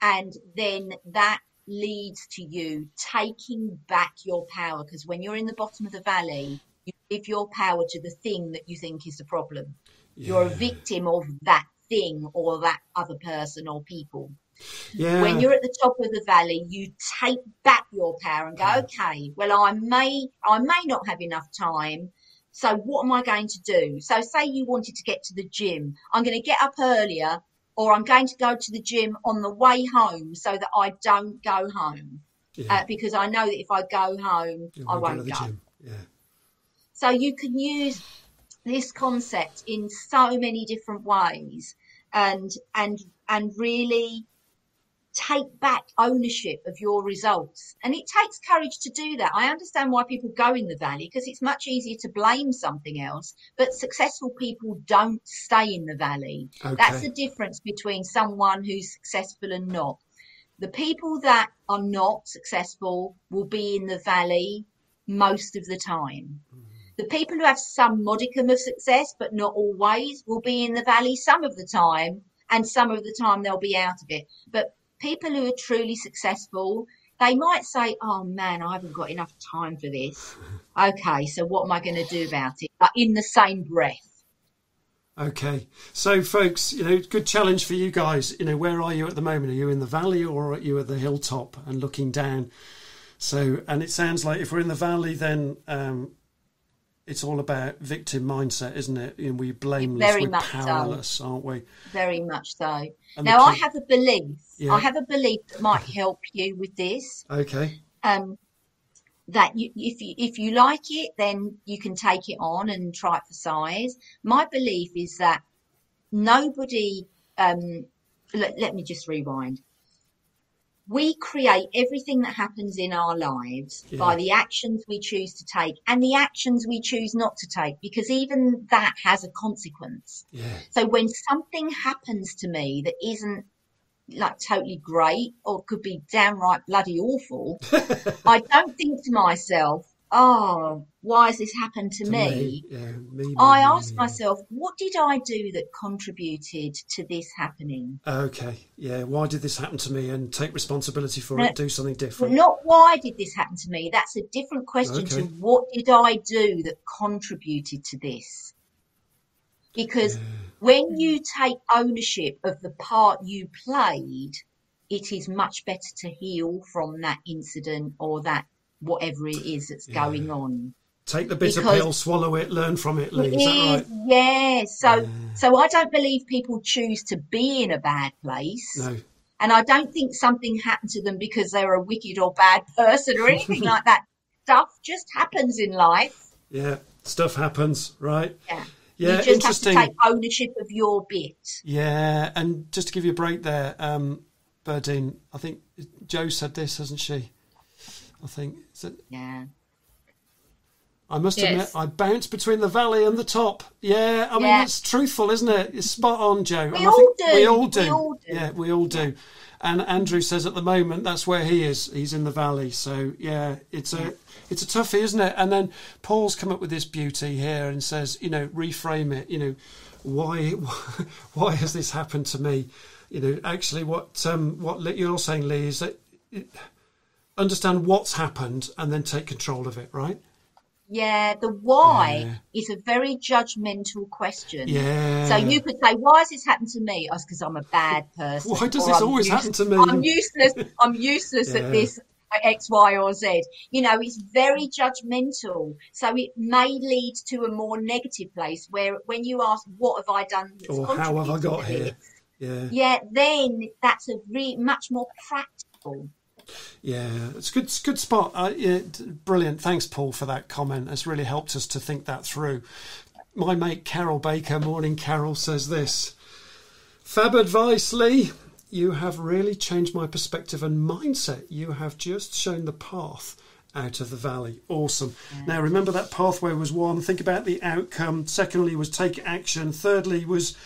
and then that leads to you taking back your power because when you're in the bottom of the valley, you give your power to the thing that you think is the problem. Yeah. You're a victim of that thing or that other person or people. Yeah. When you're at the top of the valley, you take back your power and go, okay, well, I may, I may not have enough time. So what am I going to do? So say you wanted to get to the gym. I'm going to get up earlier or I'm going to go to the gym on the way home so that I don't go home. Yeah. Uh, because I know that if I go home, I won't go. go. Yeah. So you can use this concept in so many different ways and and and really take back ownership of your results. And it takes courage to do that. I understand why people go in the valley because it's much easier to blame something else, but successful people don't stay in the valley. Okay. That's the difference between someone who's successful and not. The people that are not successful will be in the valley most of the time. Mm-hmm. The people who have some modicum of success, but not always, will be in the valley some of the time, and some of the time they'll be out of it. But people who are truly successful, they might say, "Oh man, I haven't got enough time for this." *laughs* Okay, so what am I going to do about it? But in the same breath. Okay, so folks, you know, good challenge for you guys. You know, where are you at the moment? Are you in the valley or are you at the hilltop and looking down? So, and it sounds like if we're in the valley, then um, it's all about victim mindset, isn't it? And we blameless, Very we're powerless, so. aren't we? Very much so. And now, I have a belief. Yeah. I have a belief that might help you with this. Okay. Um, that you, if you if you like it, then you can take it on and try it for size. My belief is that nobody. Um, let, let me just rewind we create everything that happens in our lives yeah. by the actions we choose to take and the actions we choose not to take because even that has a consequence. Yeah. So when something happens to me that isn't like totally great or could be downright bloody awful, *laughs* I don't think to myself, oh, why has this happened to, to me? me? Yeah, me, I me, ask myself, what did I do that contributed to this happening? Okay, yeah, why did this happen to me? And take responsibility for it, do something different. Not why did this happen to me? That's a different question okay. to what did I do that contributed to this? Because yeah. when you take ownership of the part you played, it is much better to heal from that incident or that whatever it is that's yeah. going on. Take the bitter because pill, swallow it, learn from it, Leigh. Is, is that right? Yeah. So, yeah. so I don't believe people choose to be in a bad place. No. And I don't think something happened to them because they're a wicked or bad *laughs* person or anything like that. Stuff just happens in life. Yeah, stuff happens, right? Yeah. Yeah, you just interesting. have to take ownership of your bit. Yeah, and just to give you a break there, um, Berdine, I think Joe said this, hasn't she? I think. It? Yeah. I must yes. admit, I bounce between the valley and the top. Yeah, I yeah. mean, it's truthful, isn't it? It's spot on, Joe. We, all do. we all do. We all do. Yeah, we all do. And Andrew says at the moment that's where he is. He's in the valley. So yeah, it's a it's a toughie, isn't it? And then Paul's come up with this beauty here and says, you know, reframe it. You know, why *laughs* why has this happened to me? You know, actually, what um, what you're saying, Leigh, is that. It, understand what's happened and then take control of it, right? Yeah, the why Yeah. is a very judgmental question. Yeah. So you could say, "Why has this happened to me?" Oh, because I'm a bad *laughs* person. Why does this I'm always use- happen to me? I'm useless. I'm useless Yeah. at this X, Y, or Z. You know, it's very judgmental. So it may lead to a more negative place where, when you ask, "What have I done?" Or how have I got here? this?" Yeah. Yeah, then that's a re- much more practical. Yeah, it's good. It's a good spot. Uh, yeah, brilliant. Thanks, Paul, for that comment. It's really helped us to think that through. My mate Carol Baker, morning Carol, says this: Fab advice, Leigh. You have really changed my perspective and mindset. You have just shown the path out of the valley. Awesome. Now remember that pathway was one. Think about the outcome. Secondly was take action. Thirdly was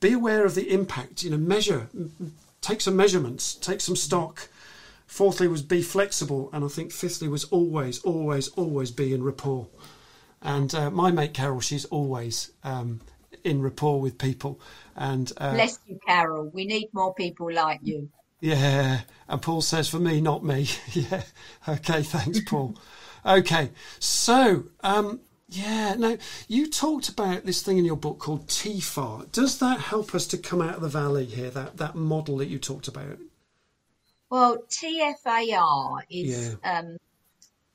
be aware of the impact. You know, measure, take some measurements, take some stock. Fourthly was be flexible, and I think fifthly was always, always, always be in rapport. And uh, my mate Carol, she's always um, in rapport with people, and uh, Bless you, Carol. We need more people like you. yeah. And Paul says, for me, not me. *laughs* yeah. Okay. Thanks, Paul. *laughs* okay. So, um, yeah. Now, you talked about this thing in your book called TFAR. Does that help us to come out of the valley here? That that model that you talked about. Well, TFAR is um,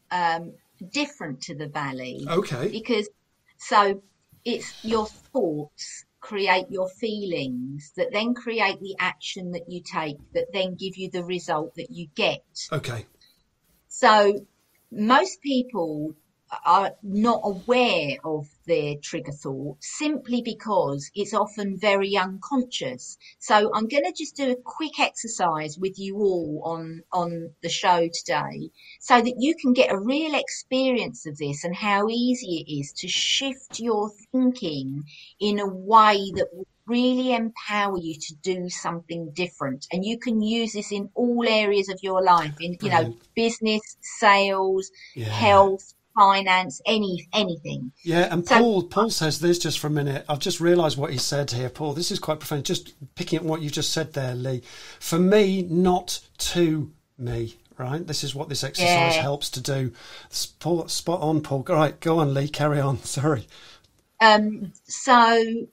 um, different to the Valley Okay. because so it's your thoughts create your feelings that then create the action that you take that then give you the result that you get. Okay. So most people are not aware of their trigger thought simply because it's often very unconscious. So I'm going to just do a quick exercise with you all on, on the show today so that you can get a real experience of this and how easy it is to shift your thinking in a way that will really empower you to do something different. And you can use this in all areas of your life, in, you know, business, sales, Yeah. health, finance, any, anything. Yeah, and So- Paul Paul says this just for a minute. I've just realised what he said here, Paul. This is quite profound. Just picking up what you just said there, Leigh. For me, not to me. Right. This is what this exercise Yeah. helps to do. Spot, spot on, Paul. All right, go on, Leigh. Carry on. *laughs* Sorry. Um, so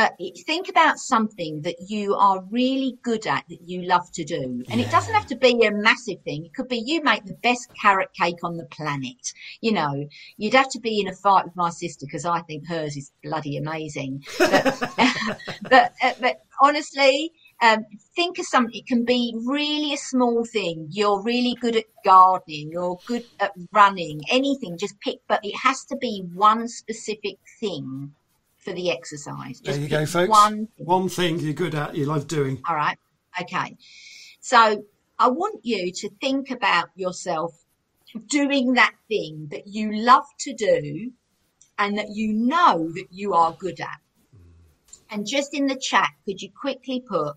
uh, think about something that you are really good at that you love to do. And it doesn't have to be a massive thing. It could be you make the best carrot cake on the planet. You know, you'd have to be in a fight with my sister because I think hers is bloody amazing. But, *laughs* *laughs* but, uh, but honestly, um, think of something. It can be really a small thing. You're really good at gardening. You're good at running. Anything. Just pick. But it has to be one specific thing for the exercise. Just There you go, folks. One. One thing you're good at, you love doing. All right. Okay. So I want you to think about yourself doing that thing that you love to do and that you know that you are good at. And just in the chat, could you quickly put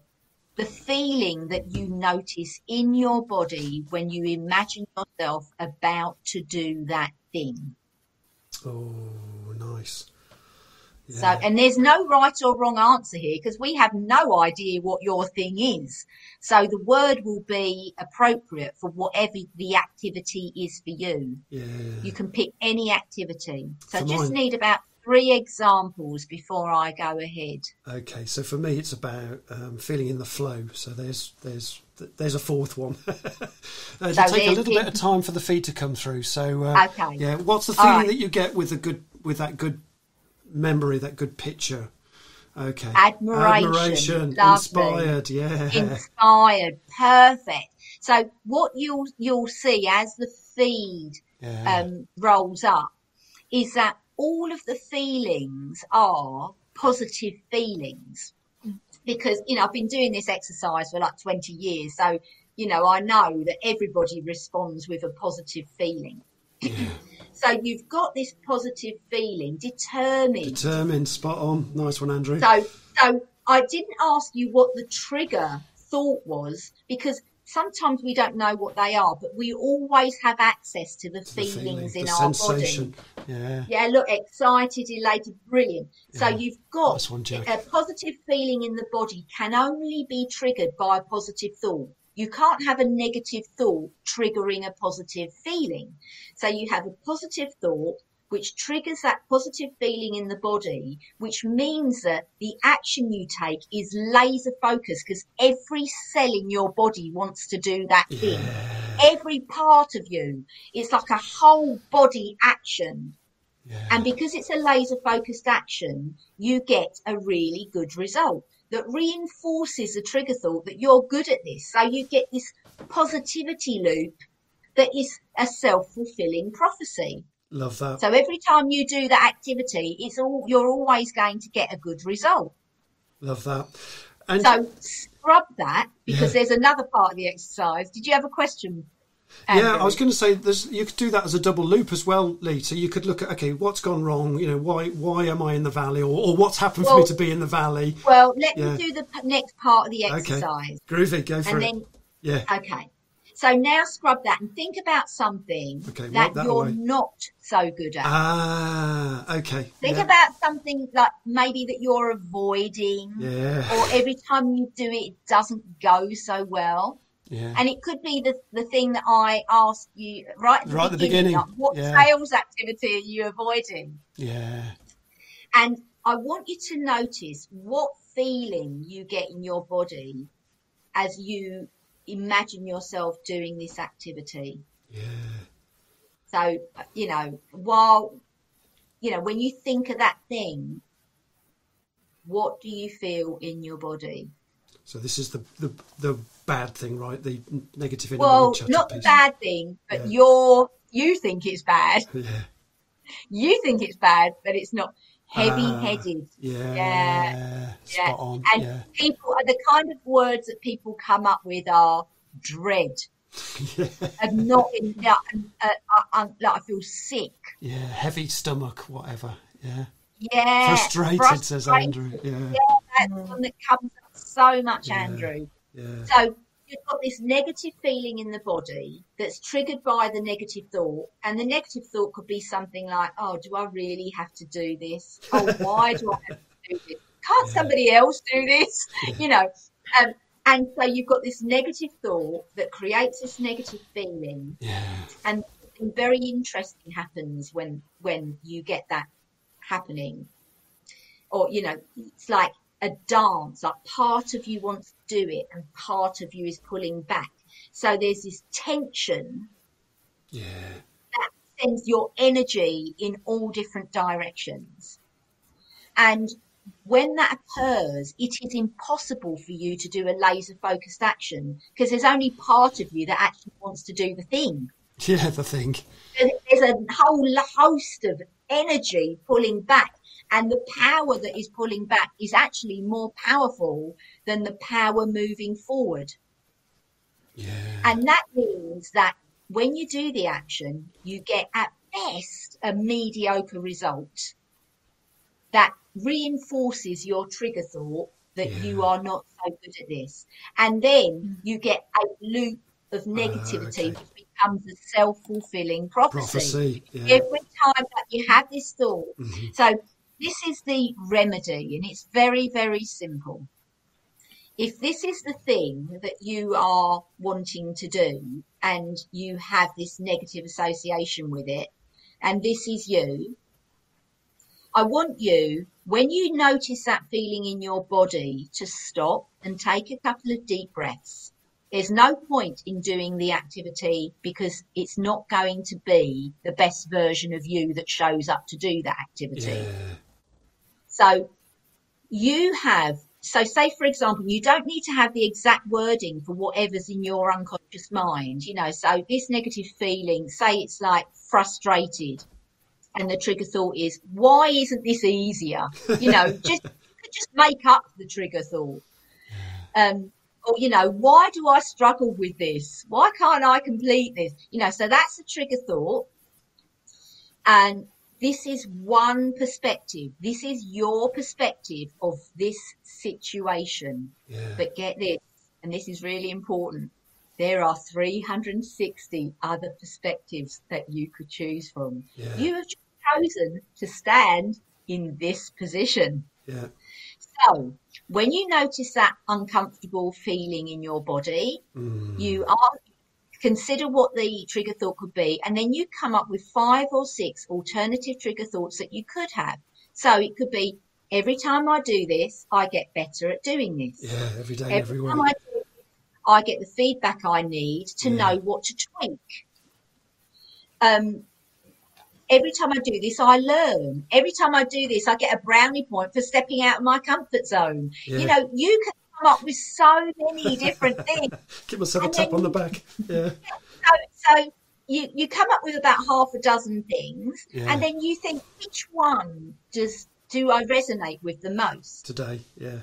the feeling that you notice in your body when you imagine yourself about to do that thing? Oh, nice. So, and there's no right or wrong answer here because we have no idea what your thing is. So the word will be appropriate for whatever the activity is for you. Yeah. You can pick any activity. So For just mine- need about three examples before I go ahead. Okay, so for me, it's about um, feeling in the flow. So there's there's there's a fourth one. *laughs* uh, So take a little bit of time for the feed to come through. So uh, Okay. yeah, what's the feeling right. that you get with a good with that good memory, that good picture? Okay, Admiration. admiration, Lovely. inspired. Yeah, Inspired. Perfect. So what you'll, you'll see as the feed yeah. um, rolls up is that all of the feelings are positive feelings because you know I've been doing this exercise for like 20 years so you know I know that everybody responds with a positive feeling so you've got this positive feeling determined Determined, spot on. Nice one, Andrew. so, so I didn't ask you what the trigger thought was because sometimes we don't know what they are, but we always have access to the The feelings feeling, in the our sensation. body. Yeah, Yeah, look, excited, elated, brilliant. So Yeah. you've got Nice one, a positive feeling in the body can only be triggered by a positive thought. You can't have a negative thought triggering a positive feeling. So you have a positive thought which triggers that positive feeling in the body, which means that the action you take is laser focused because every cell in your body wants to do that thing. Every part of you, it's like a whole body action. Yeah. And because it's a laser focused action, you get a really good result that reinforces the trigger thought that you're good at this. So you get this positivity loop that is a self fulfilling prophecy. Love that. So every time you do that activity, it's all you're always going to get a good result. Love that. And So scrub that because Yeah. there's another part of the exercise. Did you have a question? Yeah, I was going to say there's you could do that as a double loop as well, Leigh. So you could look at okay, what's gone wrong? You know, why why am I in the valley, or, or what's happened for me to be in the valley? Well, let Yeah. me do the p- next part of the Okay. exercise. Groovy, go for And it. then, yeah, okay. So now scrub that and think about something Okay, that that you're away. not so good at. ah, okay, think yeah, about something like maybe that you're avoiding yeah, or every time you do it, it doesn't go so well. Yeah, And it could be the, the thing that I asked you right at the Right at the beginning. beginning, like, what yeah. sales activity are you avoiding? yeah, And I want you to notice what feeling you get in your body as you imagine yourself doing this activity. yeah, So, you know, while, you know, when you think of that thing, what do you feel in your body? So this is the the, the bad thing, right? The negative Well, not the piece. bad thing, but Yeah. you're, you think it's bad. *laughs* Yeah, You think it's bad, but it's not heavy Ah, headed. yeah, Yeah, spot yeah. on. And yeah, people, the kind of words that people come up with are dread. *laughs* yeah, And not in, and, uh, uh, uh, like I feel sick. yeah, heavy stomach, whatever. Yeah, Yeah. frustrated, says. Andrew. Yeah, yeah, That's one that comes so much, Yeah. Andrew. yeah, So you've got this negative feeling in the body that's triggered by the negative thought. And the negative thought could be something like, oh, do I really have to do this? Oh, why do I have to do this? Can't Yeah. somebody else do this? *laughs* Yeah. You know, um, and so you've got this negative thought that creates this negative feeling. yeah, And something very interesting happens when when you get that happening. Or, you know, it's like a dance, like part of you wants to do it and part of you is pulling back. So there's this tension yeah, that sends your energy in all different directions. And when that occurs, it is impossible for you to do a laser focused action because there's only part of you that actually wants to do the thing. *laughs* yeah. The thing. There's a whole host of energy pulling back, and the power that is pulling back is actually more powerful than the power moving forward. Yeah, And that means that when you do the action, you get at best a mediocre result that reinforces your trigger thought that you are not so good at this. And then you get a loop of negativity okay. which becomes a self fulfilling prophecy. prophecy. Yeah, Every time that you have this thought. Mhm. So, this is the remedy, and it's very, very simple. If this is the thing that you are wanting to do, and you have this negative association with it, and this is you, I want you, when you notice that feeling in your body, to stop and take a couple of deep breaths. There's no point in doing the activity because it's not going to be the best version of you that shows up to do that activity. yeah, So you have, so say for example, you don't need to have the exact wording for whatever's in your unconscious mind, you know, so this negative feeling, say it's like frustrated and the trigger thought is, why isn't this easier? You know, *laughs* just, just make up the trigger thought. Um, or, you know, why do I struggle with this? Why can't I complete this? You know, so that's the trigger thought. And this is one perspective. This is your perspective of this situation. yeah. But get this, and this is really important. There are 360 other perspectives that you could choose from. Yeah. You have chosen to stand in this position. yeah. So, When you notice that uncomfortable feeling in your body, Mm. you are consider what the trigger thought could be, and then you come up with five or six alternative trigger thoughts that you could have. So it could be every time I do this, I get better at doing this. Yeah, every day, Every every time I do it, I get the feedback I need to Yeah. know what to tweak. Um, every time I do this, I learn. Every time I do this, I get a brownie point for stepping out of my comfort zone. Yeah. You know, you can come up with so many *laughs* different things. Give myself a tap then on the back. Yeah. So, so you, you come up with about half a dozen things, Yeah. and then you think, which one does do I resonate with the most? Today, Yeah. yeah.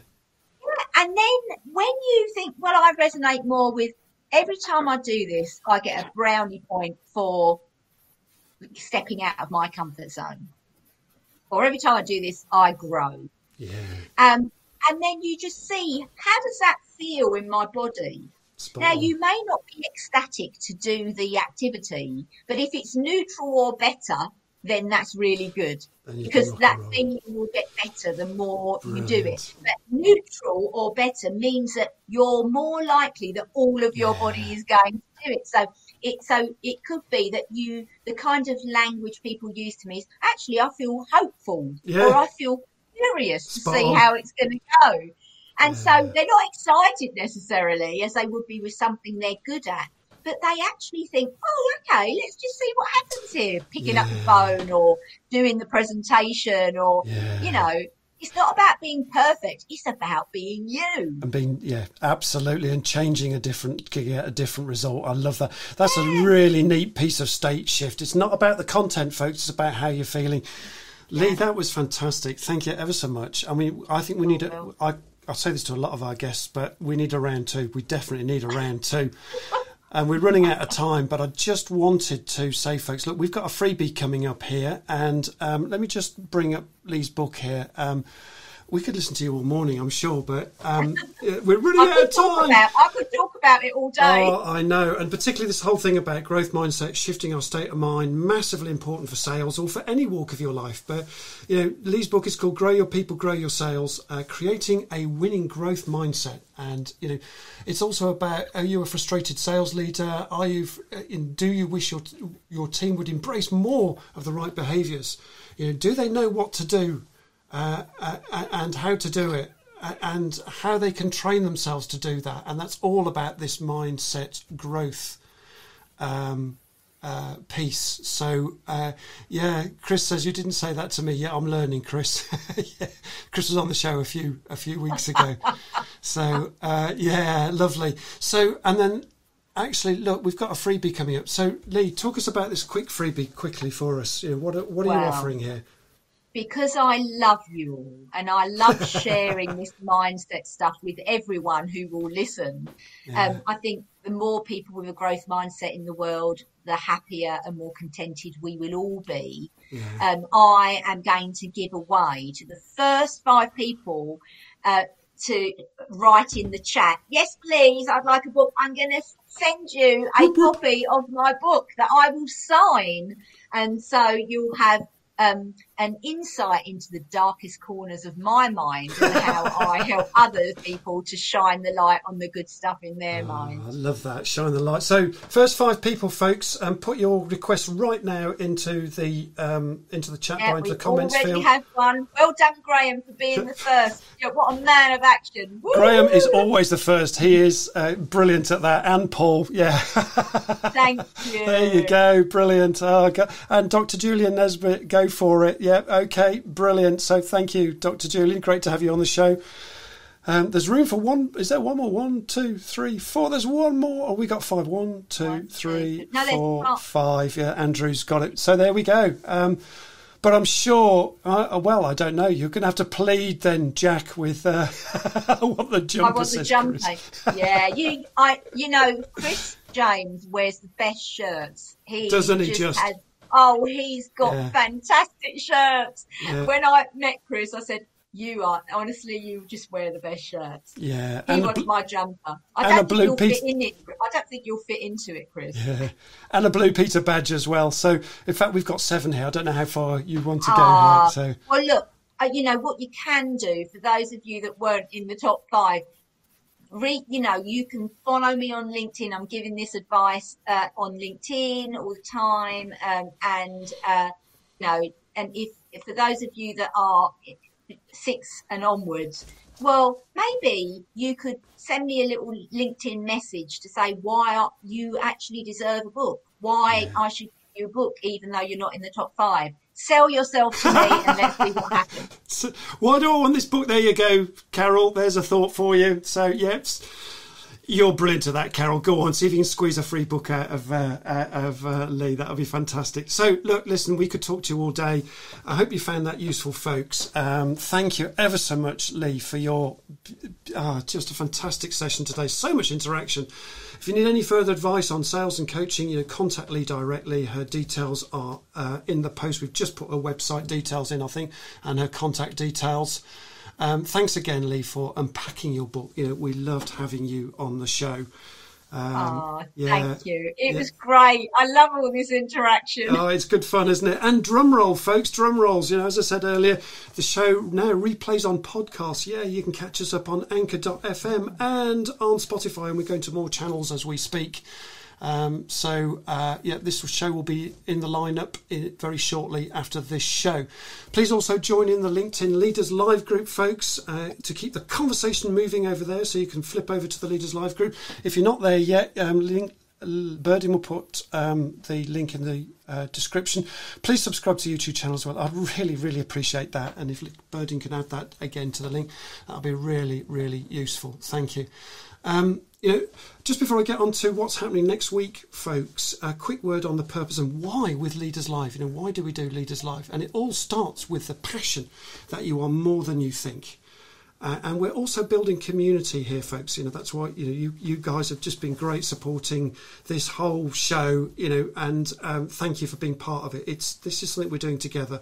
And then when you think, well, I resonate more with every time I do this, I get a brownie point for stepping out of my comfort zone. Or every time I do this, I grow. Yeah. Um, and then you just see how does that feel in my body? Spot Now, on. you may not be ecstatic to do the activity, but if it's neutral or better, then that's really good Then you can because that thing will get better the more you do it. But neutral or better means that you're more likely that all of your Yeah. body is going to do it. So it so it could be that you the kind of language people use to me is actually I feel hopeful Yeah. or I feel curious to Spot see on. how it's going to go. And Yeah. so they're not excited necessarily as they would be with something they're good at. But they actually think, oh, okay, let's just see what happens here. Picking up the phone or doing the presentation or, Yeah. you know, it's not about being perfect. It's about being you. and being yeah absolutely and changing a different getting out a different result i love that that's a really neat piece of state shift it's not about the content folks it's about how you're feeling leigh that was fantastic. Thank you ever so much. I mean i think we need a i i say this to a lot of our guests but we need a round two. We definitely need a round two. *laughs* And we're running out of time, but I just wanted to say, folks, look, we've got a freebie coming up here, and um, let me just bring up Leigh's book here. Um, we could listen to you all morning, I'm sure, but um, *laughs* we're running out of time. about I could talk about it all day. Oh, I know, and particularly this whole thing about growth mindset, shifting our state of mind, massively important for sales or for any walk of your life. But you know, Leigh's book is called "Grow Your People, Grow Your Sales: uh, Creating a Winning Growth Mindset." And you know, it's also about: Are you a frustrated sales leader? Are you? uh, in- Do you wish your your team would embrace more of the right behaviours? You know, do they know what to do? Uh, uh, and how to do it uh, and how they can train themselves to do that. And that's all about this mindset growth um, uh, piece. So, uh, yeah, Chris says you didn't say that to me. Yeah, I'm learning, Chris. *laughs* yeah. Chris was on the show a few a few weeks ago. *laughs* so, uh, yeah, lovely. So, and then. Actually, look, we've got a freebie coming up. So, Leigh, talk us about this quick freebie quickly for us. You know, what what are you offering here? Because I love you all and I love *laughs* sharing this mindset stuff with everyone who will listen. Um, I think the more people with a growth mindset in the world, the happier and more contented we will all be. Um, I am going to give away to the first five people uh, to write in the chat, yes, please, I'd like a book. I'm going to send you a *laughs* copy of my book that I will sign. And so you'll have um, an insight into the darkest corners of my mind and how I *laughs* help other people to shine the light on the good stuff in their Oh, mind. I love that. Shine the light. So, first five people, folks, um, put your requests right now into the um, into the chat Yeah, bar, into the comments already field. have one. Well done, Graham, for being the first. Yeah, what a man of action. Woo! Graham is always the first. He is uh, brilliant at that. And Paul, yeah. Thank *laughs* you. there you go. Brilliant. Oh, go. And Dr. Julian Nesbitt, go for it. Yeah, okay. Brilliant. So, thank you, Dr. Julian. Great to have you on the show. Um, there's room for one. Is there one more? One, two, three, four. There's one more. Oh, we got five. One, two, One, two, three, there's four, five. Yeah, Andrew's got it. So there we go. Um, but I'm sure. Uh, well, I don't know. You're going to have to plead then, Jack, with uh, *laughs* what the I jumper want the jumper. Yeah, you, I, you know, Chris James wears the best shirts. He Doesn't he just? Has, oh, he's got Yeah. fantastic shirts. Yeah. When I met Chris, I said, "You are honestly, you just wear the best shirts." Yeah, He and wants bl- my jumper. I a don't blue think you'll piece- fit in it. I don't think you'll fit into it, Chris. yeah, and a blue Peter badge as well. So, in fact, we've got seven here. I don't know how far you want to go Ah, here. So, Well, look, uh, you know, what you can do for those of you that weren't in the top five, read, you know, you can follow me on LinkedIn. I'm giving this advice uh, on LinkedIn all the time. Um, and, uh, you know, and if, if for those of you that are six and onwards, well, maybe you could send me a little LinkedIn message to say why you actually deserve a book, why yeah. I should give you a book, even though you're not in the top five. Sell yourself to me and let's see what happens. *laughs* So, why do I want this book? There you go, Carol. There's a thought for you. So, yes. You're brilliant at that, Carol. Go on, see if you can squeeze a free book out of uh, out of uh, Leigh. That'll be fantastic. So, look, listen, we could talk to you all day. I hope you found that useful, folks. Um, thank you ever so much, Leigh, for your uh, just a fantastic session today. So much interaction. If you need any further advice on sales and coaching, you know, contact Leigh directly. Her details are uh, in the post. We've just put her website details in, I think, and her contact details. Um, thanks again, Leigh, for unpacking your book. You know, we loved having you on the show. Um, oh, yeah, thank you. It yeah. was great. I love all this interaction. Oh, it's good fun, isn't it? And drum roll, folks, drum rolls. You know, as I said earlier, the show now replays on podcasts. Yeah, you can catch us up on anchor.fm and on Spotify, and we're going to more channels as we speak. Um, so, uh, yeah, this show will be in the lineup in, very shortly after this show. Please also join in the LinkedIn Leaders Live group, folks, uh, to keep the conversation moving over there. So you can flip over to the Leaders Live group. If you're not there yet, um, link, Berdine will put um, the link in the uh, description. Please subscribe to YouTube channel as well. I'd really, really appreciate that. And if Berdine can add that again to the link, that'll be really, really useful. Thank you. Um, you know, just before I get on to what's happening next week, folks, a quick word on the purpose and why with Leaders Live. You know, why do we do Leaders Live? And it all starts with the passion that you are more than you think. Uh, and we're also building community here, folks. You know that's why you know you, you guys have just been great supporting this whole show. You know, and um, thank you for being part of it. It's this is something we're doing together,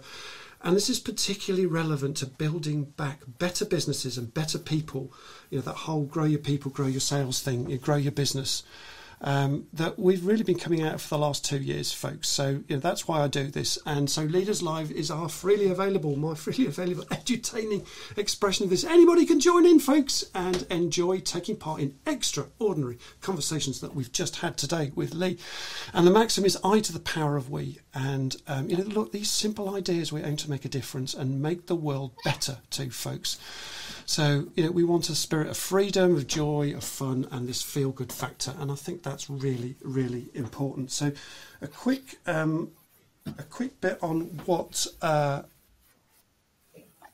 and this is particularly relevant to building back better businesses and better people you know that whole grow your people, grow your sales thing, you grow your business. Um, that we've really been coming out for the last two years, folks. So you know, that's why I do this. And so Leaders Live is our freely available, my *laughs* freely available edutaining expression of this. Anybody can join in, folks, and enjoy taking part in extraordinary conversations that we've just had today with Leigh. And the maxim is I to the power of we. And um, you know, look, these simple ideas we aim to make a difference and make the world better too, folks. So, you know, we want a spirit of freedom, of joy, of fun, and this feel good factor. And I think that's really, really important. So, a quick, um, a quick bit on what. Uh,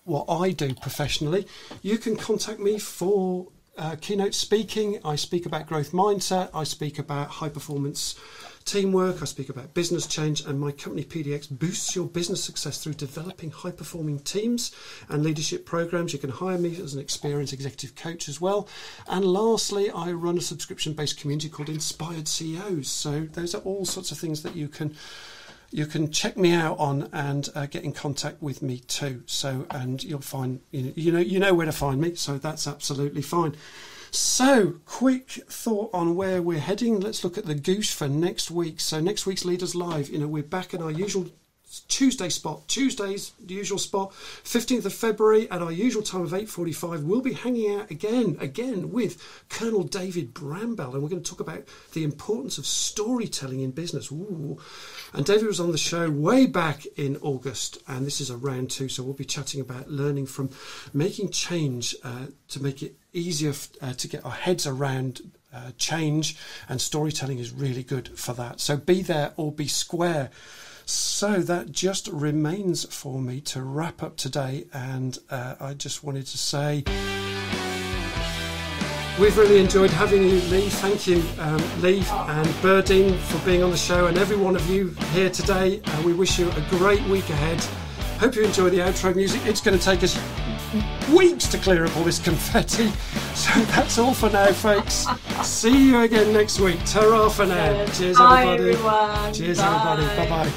what I do professionally, you can contact me for uh, keynote speaking. I speak about growth mindset. I speak about high performance teamwork, I speak about business change, and my company PDX boosts your business success through developing high performing teams and leadership programs. You can hire me as an experienced executive coach as well. And lastly, I run a subscription based community called Inspired CEOs. So those are all sorts of things that you can you can check me out on and uh, get in contact with me too. So, and you'll find you know, you know you know where to find me. So that's absolutely fine. So, quick thought on where we're heading. Let's look at the goose for next week. So, next week's Leaders Live, you know, we're back in our usual Tuesday spot. Tuesday's the usual spot. 15th of February at our usual time of 8:45. We'll be hanging out again, again with Colonel David Bramble, and we're going to talk about the importance of storytelling in business. Ooh. And David was on the show way back in August, and this is a round two, so we'll be chatting about learning from making change uh, to make it easier uh, to get our heads around uh, change, and storytelling is really good for that. So be there or be square. So that just remains for me to wrap up today, and uh, I just wanted to say. We've really enjoyed having you, Leigh. Thank you, um, Leigh and Berdine, for being on the show, and every one of you here today. Uh, we wish you a great week ahead. Hope you enjoy the outro music. It's going to take us weeks to clear up all this confetti. *laughs* So that's all for now, folks. See you again next week. Ta ra for now. Cheers, everybody. Cheers, everybody. Bye bye.